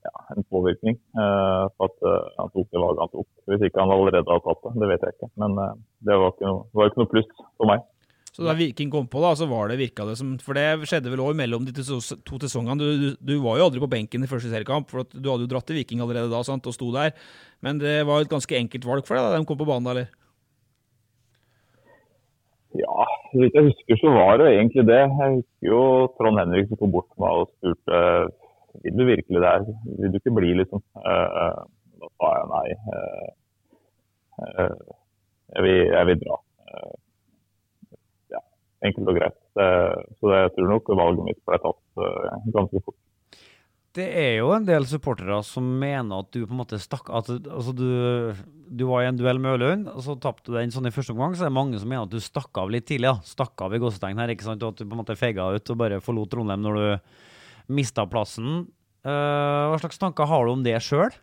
ja, en påvirkning eh, på at eh, han tok det valget han tok. Hvis ikke han allerede hadde tatt det, det vet jeg ikke. Men det var ikke noe, var ikke noe pluss for meg. Så da Viking kom på, da, så var det virka det som For det skjedde vel òg mellom de to, sesongene. Du, du, du, var jo aldri på benken i første seriekamp, for du hadde jo dratt til Viking allerede da sant, og sto der. Men det var jo et ganske enkelt valg for deg da de kom på banen, da, eller? Ja, så vidt jeg husker så var det egentlig det. Jeg husker jo Trond Henriksen kom bort til meg og spurte vil du virkelig det her. Vil du ikke bli, liksom? Da sa jeg nei. Uh, jeg, vil, jeg, vil, dra. ja, enkelt og greit. så jeg tror nok valget mitt ble tatt ganske fort det er jo en del supportere som mener at du på en måte stakk at, altså du, du, var i en duell med Ølund, og så tapte du den sånn i første omgang. Så er det mange som mener at du stakk av litt tidlig. Ja. Stakk av i gåsetegn her. ikke sant, og At du på en måte feiga ut og bare forlot Trondheim når du mista plassen. Uh, hva slags tanker har du om det sjøl?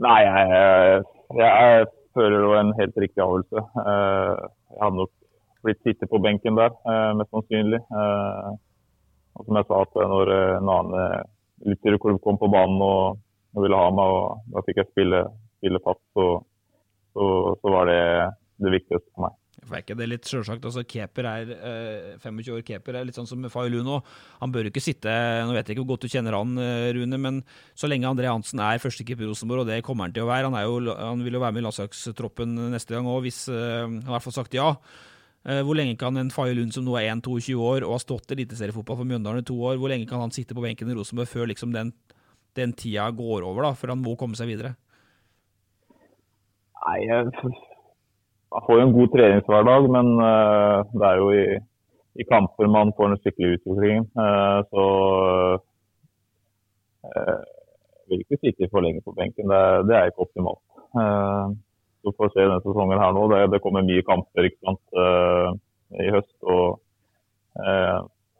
Nei, jeg, jeg, føler det var en helt riktig avgjørelse. Uh, jeg hadde nok blitt sittet på benken der, uh, mest sannsynlig. Uh, og som jeg sa, at når eh, en annen eh, kom på banen og, og, ville ha meg, og da fikk jeg spille, spille fast, så, så, så, var det det viktigste for meg. For er ikke det litt selvsagt? Altså, Keeper er eh, 25 år keeper, er litt sånn som Fay Luno. Han bør ikke sitte Nå vet jeg ikke hvor godt du kjenner han, eh, Rune, men så lenge André Hansen er førstekeeper i Rosenborg, og det kommer han til å være Han, jo, han vil jo være med i landslagstroppen neste gang òg, hvis eh, han i hvert fall sagt ja. Eh, hvor lenge kan en Faye Lund som nå er 1-22 år og har stått eliteseriefotball for Mjøndalen i to år, hvor lenge kan han sitte på benken i Rosenborg før liksom den, den tida går over, da, før han må komme seg videre? Nei, jeg får jo en god treningshverdag, men uh, det er jo i, i, kamper man får en skikkelig utvikling. Uh, så jeg vil ikke sitte for lenge på benken. Det, det er ikke optimalt. Så får se denne sesongen her nå. Det, det kommer mye kamper sant, uh, i høst. og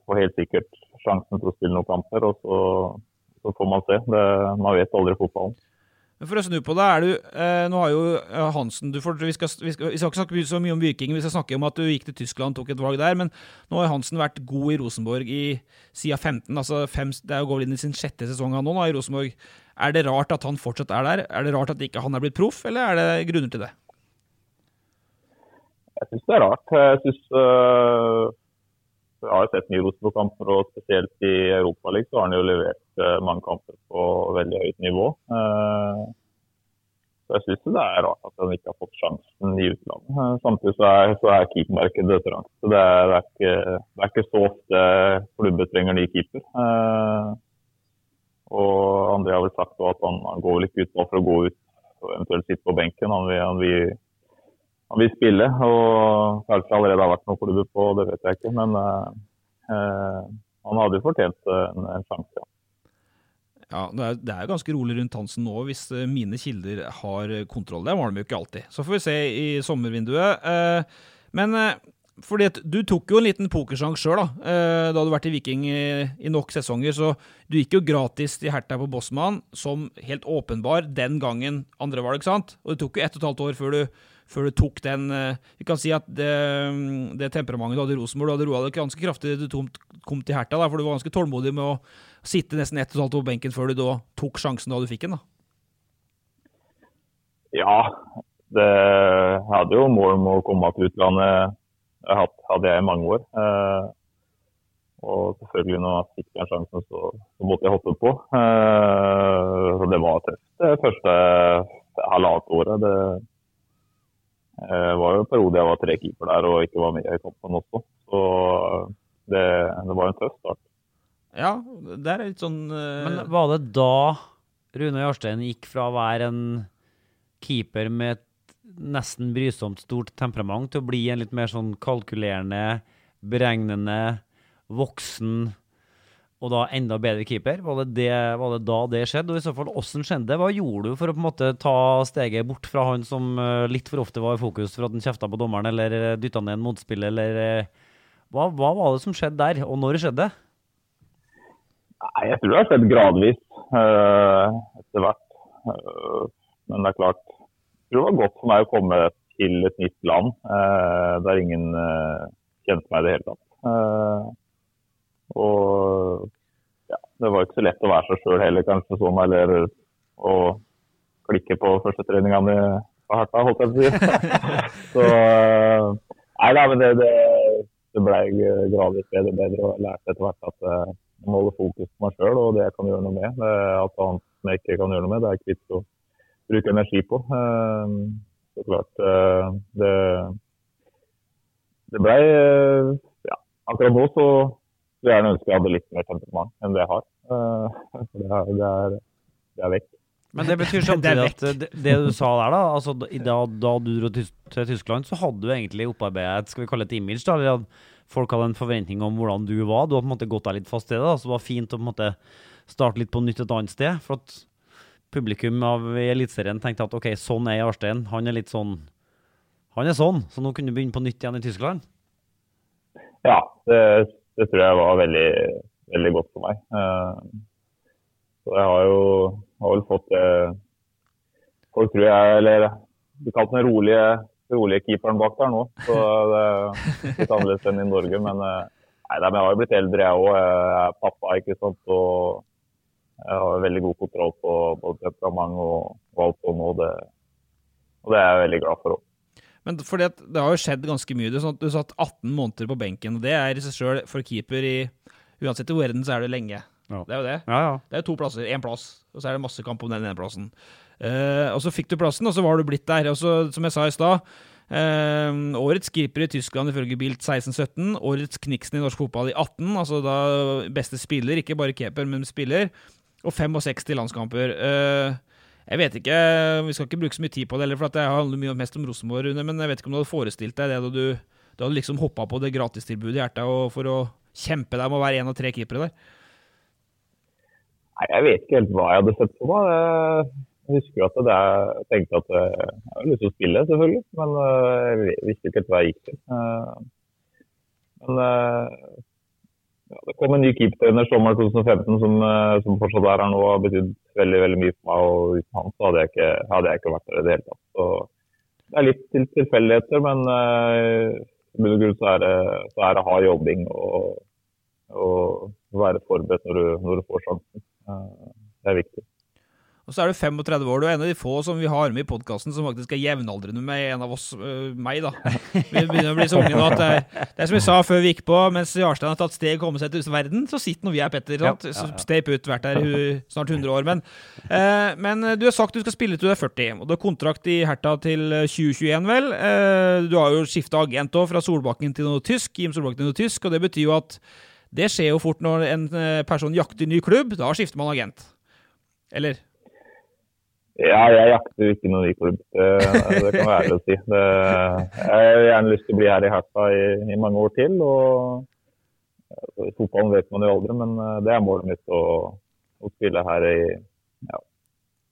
får helt sikkert sjansen til å spille noen kamper. og Så, så får man se. Det, man vet aldri fotballen. For å snu på det, er du, eh, nå har jo Hansen du får, vi, skal, vi, skal, vi, skal, ikke snakke så mye om Viking, vi skal snakke om at du gikk til Tyskland og tok et valg der. Men nå har Hansen vært god i Rosenborg i siden 15. altså fem, Det er jo går inn i sin sjette sesong nå da, i Rosenborg. Er det rart at han fortsatt er der? Er det rart at ikke han er blitt proff, eller er det grunner til det? Jeg syns det er rart. Jeg synes, uh, jeg har sett mye Rosenborg-kamper, og spesielt i Europaligaen så har han jo levert uh, mange kamper på veldig høyt nivå. Uh, så jeg syns det er rart at han ikke har fått sjansen i utlandet. Samtidig så er, så er keepermarkedet trangt. Det det, er ikke, det er, ikke, så ofte klubber trenger ny keeper. Og André har vel sagt at han, går vel ikke ut nå for å gå ut og eventuelt sitte på benken. Han vil, han vil, han vil spille. og Kanskje allerede har vært noen klubber på, det vet jeg ikke. Men eh, han hadde jo fortjent en, en sjanse. Ja. Ja, det er, det er, ganske rolig rundt Hansen nå, hvis eh, mine kilder har kontroll. Det var de jo ikke alltid. Så får vi se i sommervinduet. Eh, men eh, fordi Du tok jo en liten pokersjanse sjøl, da. Eh, da hadde du vært i Viking i, nok sesonger. Så du gikk jo gratis til Hertha på Bossmann, som helt åpenbar den gangen andre var det, sant? Og det tok jo ett og et halvt år før du, før du tok den eh, Vi kan si at det, det temperamentet du hadde i Rosenborg, du hadde roa deg ganske kraftig da du kom til Hertha, da, for du var ganske tålmodig med å sitte nesten ett og et halvt år på benken før du da tok sjansen da du fikk den, da. Ja, det hadde jo mål om å komme til utlandet hadde jeg i mange år. Eh, og selvfølgelig når jeg fikk den sjansen, så, så, måtte jeg hoppe på. Eh, så det var tøft det første halvannet året. Det, Det var jo en periode jeg var tre keeper der og ikke var med i kampen også. Så det, det var en tøff start. Ja, det er litt sånn uh... Men var det da Rune Jarstein gikk fra å være en keeper med et nesten brysomt stort temperament til å bli en litt mer sånn kalkulerende, beregnende, voksen og da enda bedre keeper? Var det, det, var det da det skjedde? Og i så fall, hvordan skjedde det? Hva gjorde du for å på en måte ta steget bort fra han som uh, litt for ofte var i fokus for at han kjefta på dommeren eller uh, dytta ned en motspiller, eller uh, hva, hva, var det som skjedde der, og når skjedde det? Jeg tror det har skjedd gradvis etter hvert. men det er klart tror det var godt for meg å komme til et nytt land der ingen kjente meg i det hele tatt. Og ja, det var ikke så lett å være seg sjøl heller, kanskje sånn, eller å klikke på første treninga mi på Harta, holdt jeg på å si. så nei da, men det, det, det ble gradvis bedre og bedre, og jeg lærte etter hvert at jeg må holde fokus på meg sjøl og det jeg kan gjøre noe med. Det alt annet jeg ikke kan gjøre noe med, det er kvitto bruke energi på. Så klart, det, det ble ja, akkurat nå så skulle gjerne ønske jeg hadde litt mer temperament enn det jeg har. Uh, det, er, det, er, det er vekk. Men det betyr samtidig at det, det, du sa der, da, altså da, da du dro til, til, Tyskland, så hadde du egentlig opparbeidet skal vi kalle det et image? da, eller at Folk hadde en forventning om hvordan du var. Du har på en måte gått deg litt fast i det. da, Så det var fint å på en måte starte litt på nytt et annet sted. For at publikum av Eliteserien tenkte at OK, sånn er Jarstein. Han er litt sånn Han er sånn, så nå kunne du begynne på nytt igjen i Tyskland? Ja, det det tror jeg var veldig, veldig godt for meg. Eh, så jeg har jo har vel fått det Folk tror jeg Eller du kalte den rolige, rolige keeperen bak der nå. Så det er litt annerledes enn i Norge. Men, eh, nei, men jeg har jo blitt eldre, jeg òg. Jeg er pappa, ikke sant. Og jeg har veldig god kontroll på både temperament og, og alt sånt. Og det, og det er jeg veldig glad for òg. Men fordi at det har jo skjedd ganske mye. Sånn du satt 18 måneder på benken, og det er i seg sjøl for keeper i Uansett i verden så er det lenge. Ja. Det er jo det. Ja, ja. Det er jo to plasser, én plass, og så er det masse kamp om den ene plassen. Uh, og så fikk du plassen, og så var du blitt der. Og så, som jeg sa i stad, uh, årets keeper i Tyskland ifølge Bilt 16-17, årets Kniksen i norsk fotball i 18, altså da beste spiller, ikke bare keeper, men spiller, og 65 landskamper. Uh, jeg vet ikke, Vi skal ikke bruke så mye tid på det, for det handler mye mest om Rosenborg, Rune, men jeg vet ikke om du hadde forestilt deg det da du, du hadde liksom hoppa på det gratistilbudet i hjertet for å kjempe deg med å være en av tre keepere der? Nei, Jeg vet ikke helt hva jeg hadde sett på meg. Jeg husker at jeg tenkte at jeg hadde lyst til å spille, selvfølgelig. Men eh, jeg visste ikke helt hva jeg gikk til. Eh, men eh, kom en ny keepertrener sommeren 2015 som, eh, som, fortsatt er her nå har betydd veldig veldig mye for meg. og Uten han så hadde jeg ikke, hadde jeg ikke vært der i det hele tatt. Så det er litt til tilfeldigheter, men uh, i bunn og grunn så er det, så er det hard jobbing og, være forberedt når du, når du får sjansen. Uh, det er viktig. Og så er du 35 år, du er en av de få som vi har med i podkasten som faktisk er jevnaldrende med en av oss, øh, meg, da. Vi begynner å bli så unge nå at det er, det er som vi sa før vi gikk på, mens Jarstein har tatt steg og kommet seg til verden, så sitter nå vi her, Petter. Ja, ja, ja. Stay ut, vært der snart 100 år. Men, eh, men, du har sagt du skal spille til du er 40, og du har kontrakt i Herta til 2021, vel. Eh, du har jo skifta agent òg, fra Solbakken til noe tysk, Jim Solbakken til noe tysk, og det betyr jo at det skjer jo fort når en person jakter ny klubb. Da skifter man agent. Eller? Ja, jeg jakter ikke noen ny klubb. Det, det kan være ærlig å si. Det, jeg har gjerne lyst til å bli her i Herta i, i mange år til. og I fotballen vet man jo aldri, men eh, det er målet mitt å, å spille her i ja,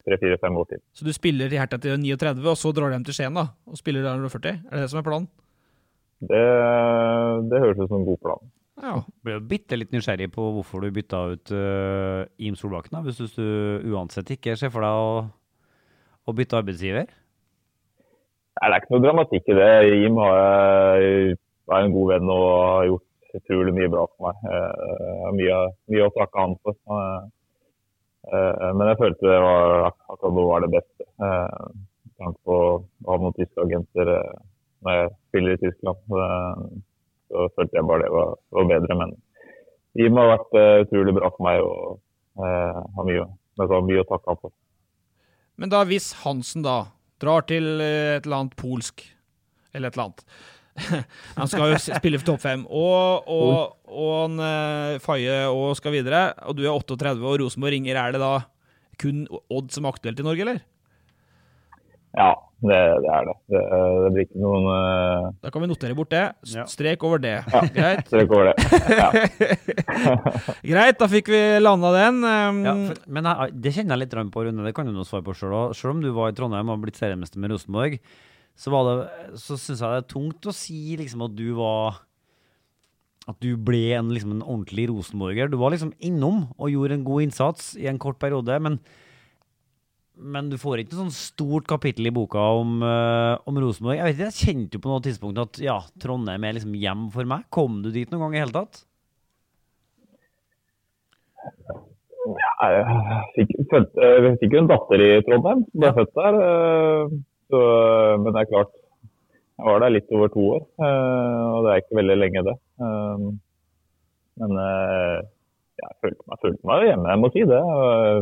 tre-fire-fem år til. Så du spiller i Herta til 39, og så drar du hjem til Skien da, og spiller der når du er 40? Er det det som er planen? Det, det høres ut som en god plan. Ja. Ble jo bitte litt nysgjerrig på hvorfor du bytta ut uh, Im Solbakken, da, hvis du uansett ikke ser for deg å å bytte arbeidsgiver? Nei, det er ikke noe dramatikk i det. Jim er en god venn og har gjort utrolig mye bra for meg. Jeg har mye, mye å takke han for. Eh, men jeg følte det var, akkurat nå var det beste. Eh, med tanke på å ha noen tyske agenter eh, når jeg spiller i Tyskland. Så følte jeg bare det var, var bedre. Men Jim har vært utrolig bra for meg og har mye, mye å takke han for. Men da hvis Hansen da drar til eh, et eller annet polsk eller et eller annet. han skal jo spille for topp fem. Og, og, og han eh, Faye og skal videre. Og du er 38, og Rosenborg ringer. Er det da kun Odd som er aktuelt i Norge, eller? Ja, det, det er det. Det, det blir ikke noen uh, Da kan vi notere bort det. Strek over det. Ja. Greit. strek over det. Ja. Greit, da fikk vi landa den. Um, Ja, for, men jeg, det kjenner jeg litt grann på, Rune. Det kan du nå svare på sjøl òg. Selv om du var i Trondheim og blitt seriemester med Rosenborg, så, var det, så syns jeg det er tungt å si liksom at du var At du ble en, liksom, en ordentlig rosenborger. Du var liksom innom og gjorde en god innsats i en kort periode, men men du får ikke noe sånn stort kapittel i boka om, uh, om Rosenborg. Jeg vet ikke, jeg kjente jo på noe tidspunkt at ja, Trondheim er liksom hjem for meg. Kom du dit noen gang i hele tatt? Ja, jeg fikk, født, eh, jeg fikk jo en datter i Trondheim som ble født der. eh, Så, men det er klart, jeg var der litt over to år, og det er ikke veldig lenge det. Men jeg følte meg, følte meg hjemme, jeg må si det.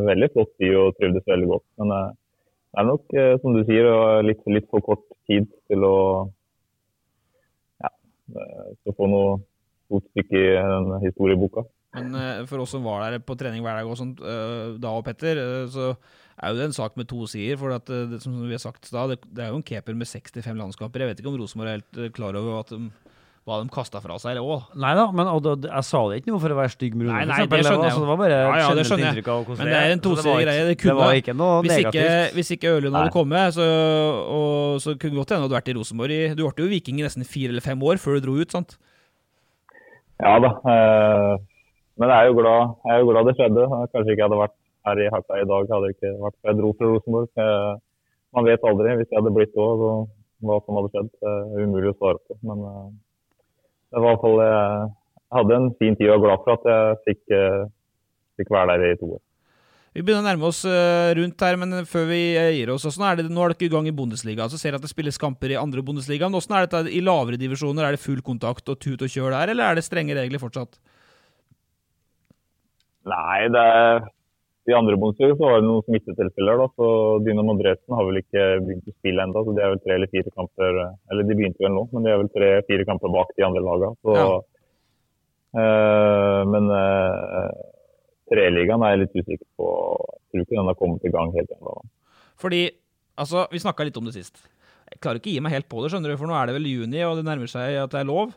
Veldig flott by og trivdes veldig godt. Men eh, det er nok, eh, som du sier, litt, litt for kort tid til å ja, eh, til å få noe fotstykke i den historieboka. Men for oss som var der på trening hver dag og sånt, da og Petter, så er jo det en sak med to sider. For at, det, som vi har sagt da, det, det er jo en keeper med 65 landskamper. Jeg vet ikke om Rosenborg er helt klar over at de, hva de kasta fra seg òg. Nei da, men og, og, jeg sa det ikke noe for å være stygg med Rune. Nei, nei, det skjønner jeg altså, det var bare Ja, ja, det skjønner jeg. inntrykk av hvordan Men det er en tosidig var greie. Det kunne, det var ikke noe hvis, ikke, negativt. hvis ikke Ørlund hadde kommet, så, og, så kunne det godt hende du hadde vært i Rosenborg i Du ble jo viking i nesten fire eller fem år før du dro ut, sant? Ja da. Eh, men jeg er jo glad, jeg er jo glad det skjedde. Kanskje ikke jeg hadde vært her i Hakka i dag, hadde jeg ikke vært jeg dro fra Rosenborg. Eh, man vet aldri hvis jeg hadde blitt òg, hva som hadde skjedd. Det er umulig å svare på. Men eh, det var i hvert fall Jeg hadde en fin tid og er glad for at jeg fikk, eh, fikk være der i to år. Vi begynner å nærme oss eh, rundt her, men før vi eh, gir oss er det, Nå er dere i gang i Bundesliga, så ser jeg at det spilles kamper i andre Bundesliga. Men Hvordan er dette i lavere divisjoner? Er det full kontakt og tut og kjør der, eller er det strenge regler fortsatt? Nei, det er i andre bonusliga så var det noen smittetilfeller. da, så Dynamo Dresden har vel ikke begynt å spille ennå. Så de er vel tre eller fire kamper Eller de begynte vel nå, men de er vel tre-fire kamper bak de andre lagene. Så, eh, men uh, treligaen er jeg litt usikker på. Jeg tror ikke den har kommet i gang helt ennå. Fordi, altså, vi snakka litt om det sist. Jeg klarer ikke å gi meg helt på det, skjønner du, for nå er det vel juni, og det nærmer seg at det er lov.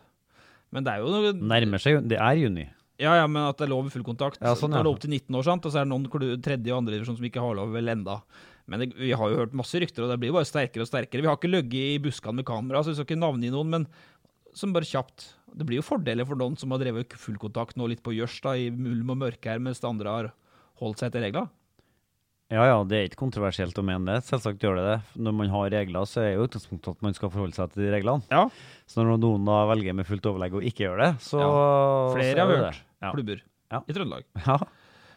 Men det er jo noe Nærmer seg jo Det er juni. Ja, ja, men at det er lov i full kontakt. Ja, sånn, Det ja. er lov til 19 år, sant? og så er det noen tredje- og andredivisjon som ikke har lov vel enda. Men det, vi har jo hørt masse rykter, og det blir bare sterkere og sterkere. Vi har ikke ligget i buskene med kamera, så vi skal ikke navngi noen, men som bare kjapt Det blir jo fordeler for noen som har drevet full kontakt nå litt på gjørs, da, i mulm og mørke her, mens de andre har holdt seg etter reglene. Ja ja, det er ikke kontroversielt å mene det. Selvsagt gjør det det. Når man har regler, så er jo utgangspunktet at man skal forholde seg til de reglene. Ja. Så når noen da velger med fullt overlegg å ikke gjøre det, så Ja. Flere så har hørt. det. Ja. Klubber Ja. i Trøndelag. Ja.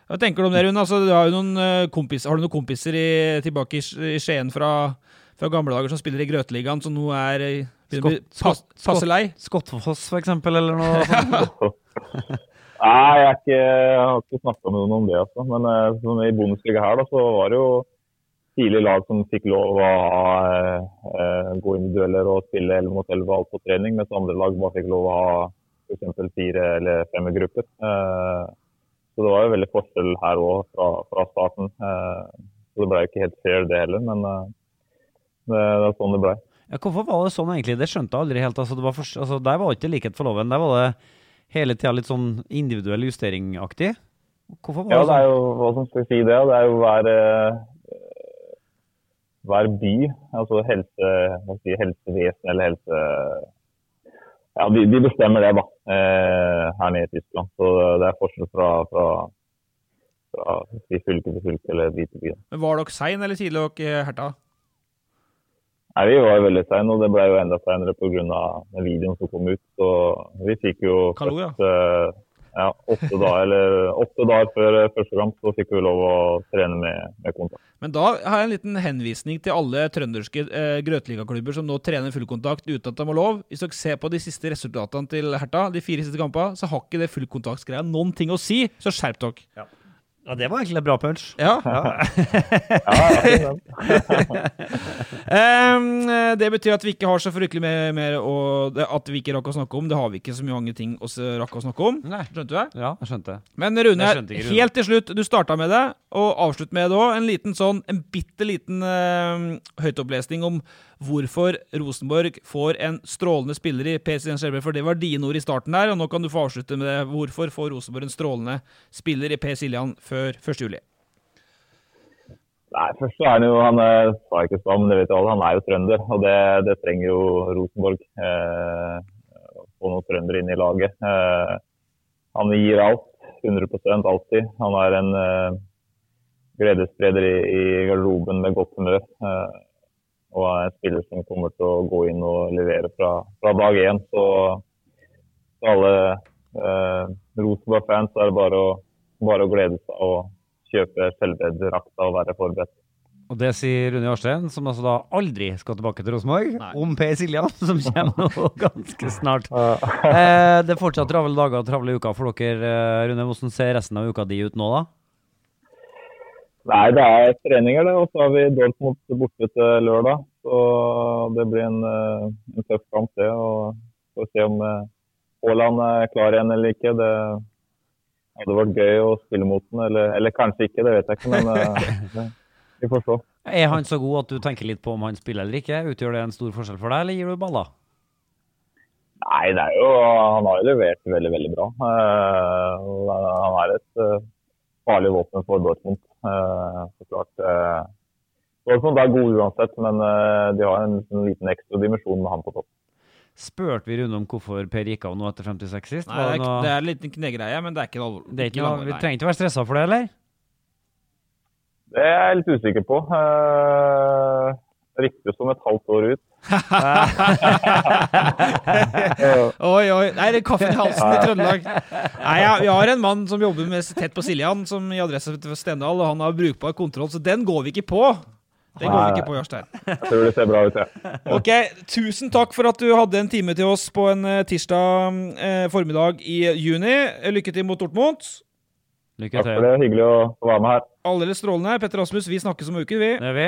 Hva tenker du om det, Rune? Altså, du har, jo noen eh, kompis, har du noen kompiser i, tilbake i, Sk- Skien fra, fra gamle dager som spiller i Grøteligaen, som nå er eh, Skott- pass, passe lei? Skottfoss, for eksempel, eller noe sånt. Nei, jeg, er ikke, jeg har ikke snakka med noen om det. Altså. Men eh, sånn i bonusliga her da, så var det jo tidlig lag som fikk lov å ha, eh, gå individueller og spille 11 mot 11 alt på trening, mens andre lag bare fikk lov å ha f.eks. fire eller fem grupper. Eh, så det var jo veldig forskjell her òg fra, fra starten. Eh, så det ble jo ikke helt fair det heller, men eh, det, det er sånn det ble. Ja, hvorfor var det sånn egentlig? Det skjønte jeg aldri helt. Altså, det var for, altså, der var ikke likhet for loven. Der var det hele tida litt sånn individuell justeringaktig. Hvorfor var Ja, det det er sånn? jo hva som skal si det. Det er jo hver, hver by, altså helse, si, helsevesen eller helse Ja, de, de bestemmer det, da, her nede i Tyskland. Så det er forskjell fra, fra, fra fylke til fylke eller by til by. Men Var dere sein eller tidlig dere Herta? Nei, Vi var veldig seine, og det ble jo enda seinere pga. videoen som kom ut. Så vi fikk jo Hallo, ja. først, eh, ja, åtte, dager, eller, åtte dager før eh, første kamp så fikk vi lov å trene med, med kontakt. Men da har jeg en liten henvisning til alle trønderske eh, grøtligaklubber som nå trener fullkontakt uten at de har lov. Hvis dere ser på de siste resultatene til Herta, de fire siste kampene, så har ikke det fullkontaktsgreia noen ting å si, så skjerp dere. Ja, det var egentlig en bra punch. Ja. Ehm, det betyr at vi ikke har så fryktelig mer, mer å, at vi ikke rakk å snakke om. Det har vi ikke så mange ting å rakk å snakke om. Nei. Skjønte du det? Ja, jeg skjønte. Men Rune, Jeg skjønte ikke, Rune. helt til slutt, du starta med det, og avslutt med det òg. En liten sånn, en bitte liten uh, høytopplesning om hvorfor Rosenborg får en strålende spiller i PC Skjelbred. For det var dine ord i starten der, og nå kan du få avslutte med det. Hvorfor får Rosenborg en strålende spiller i Per Siljan før 1. juli? Nei, først så er han jo Han er, sa ikke så, men det vet jo alle, han er jo trønder. Og det, det trenger jo Rosenborg. Eh, å få noen trøndere inn i laget. Eh, han gir alt. 100% alltid. Han er en eh, gledesspreder i, i garderoben med godt humør. Eh, og er en spiller som kommer til å gå inn og levere fra, fra dag én. Så, for alle eh, Rosenborg-fans er det bare å, bare å glede seg og kjøpe Skjelbred-drakta og være forberedt. Og det sier Rune Jarstein, som altså da aldri skal tilbake til Rosenborg, om Per Siljan, som kommer nå ganske snart. eh, det er fortsatt travle dager og travle uker for dere. eh, Rune, hvordan ser resten av uka di ut nå, da? Nei, det er treninger, det. Og så har vi Dortmund borte til lørdag. Så det blir en, eh, en tøff kamp, det. Og får se om eh, Haaland er klar igjen eller ikke. Det hadde vært gøy å spille mot den, eller, eller kanskje ikke, det vet jeg ikke. Men eh, det- vi får se. Er han så god at du tenker litt på om han spiller eller ikke? Utgjør det en stor forskjell for deg, eller gir du baller? Nei, det er jo, han har jo levert veldig, veldig bra. Han er et farlig våpen for Dortmund. Eh, så klart. eh, Dortmund er gode uansett, men eh, de har en, en liten ekstra dimensjon med han på topp. Spurte vi Rune om hvorfor Per gikk av nå etter 56 sist? Nei, Var det, er, noe- det er en liten knegreie, men det er ikke noe alvorlig. det er ikke noe, vi trenger ikke være stressa for det, eller? Det er jeg litt usikker på. Eh, riktig som et halvt år ut. Oi, oi. Nei, det er kaffen i halsen i Trøndelag. Nei, ja, Vi har en mann som jobber med, tett på Siljan, som i adresse til Stendal, og han har brukbar kontroll, så den går vi ikke på. Den går vi ikke på, Jarstein. Jeg tror det ser bra ut, jeg. Ok, Tusen takk for at du hadde en time til oss på en eh, tirsdag eh, formiddag i juni. Lykke til mot Dortmund. Lykke til. Takk for det. Hyggelig å være med her. Aldeles strålende. Petter Rasmus, vi snakkes om en uke, vi. Det er vi.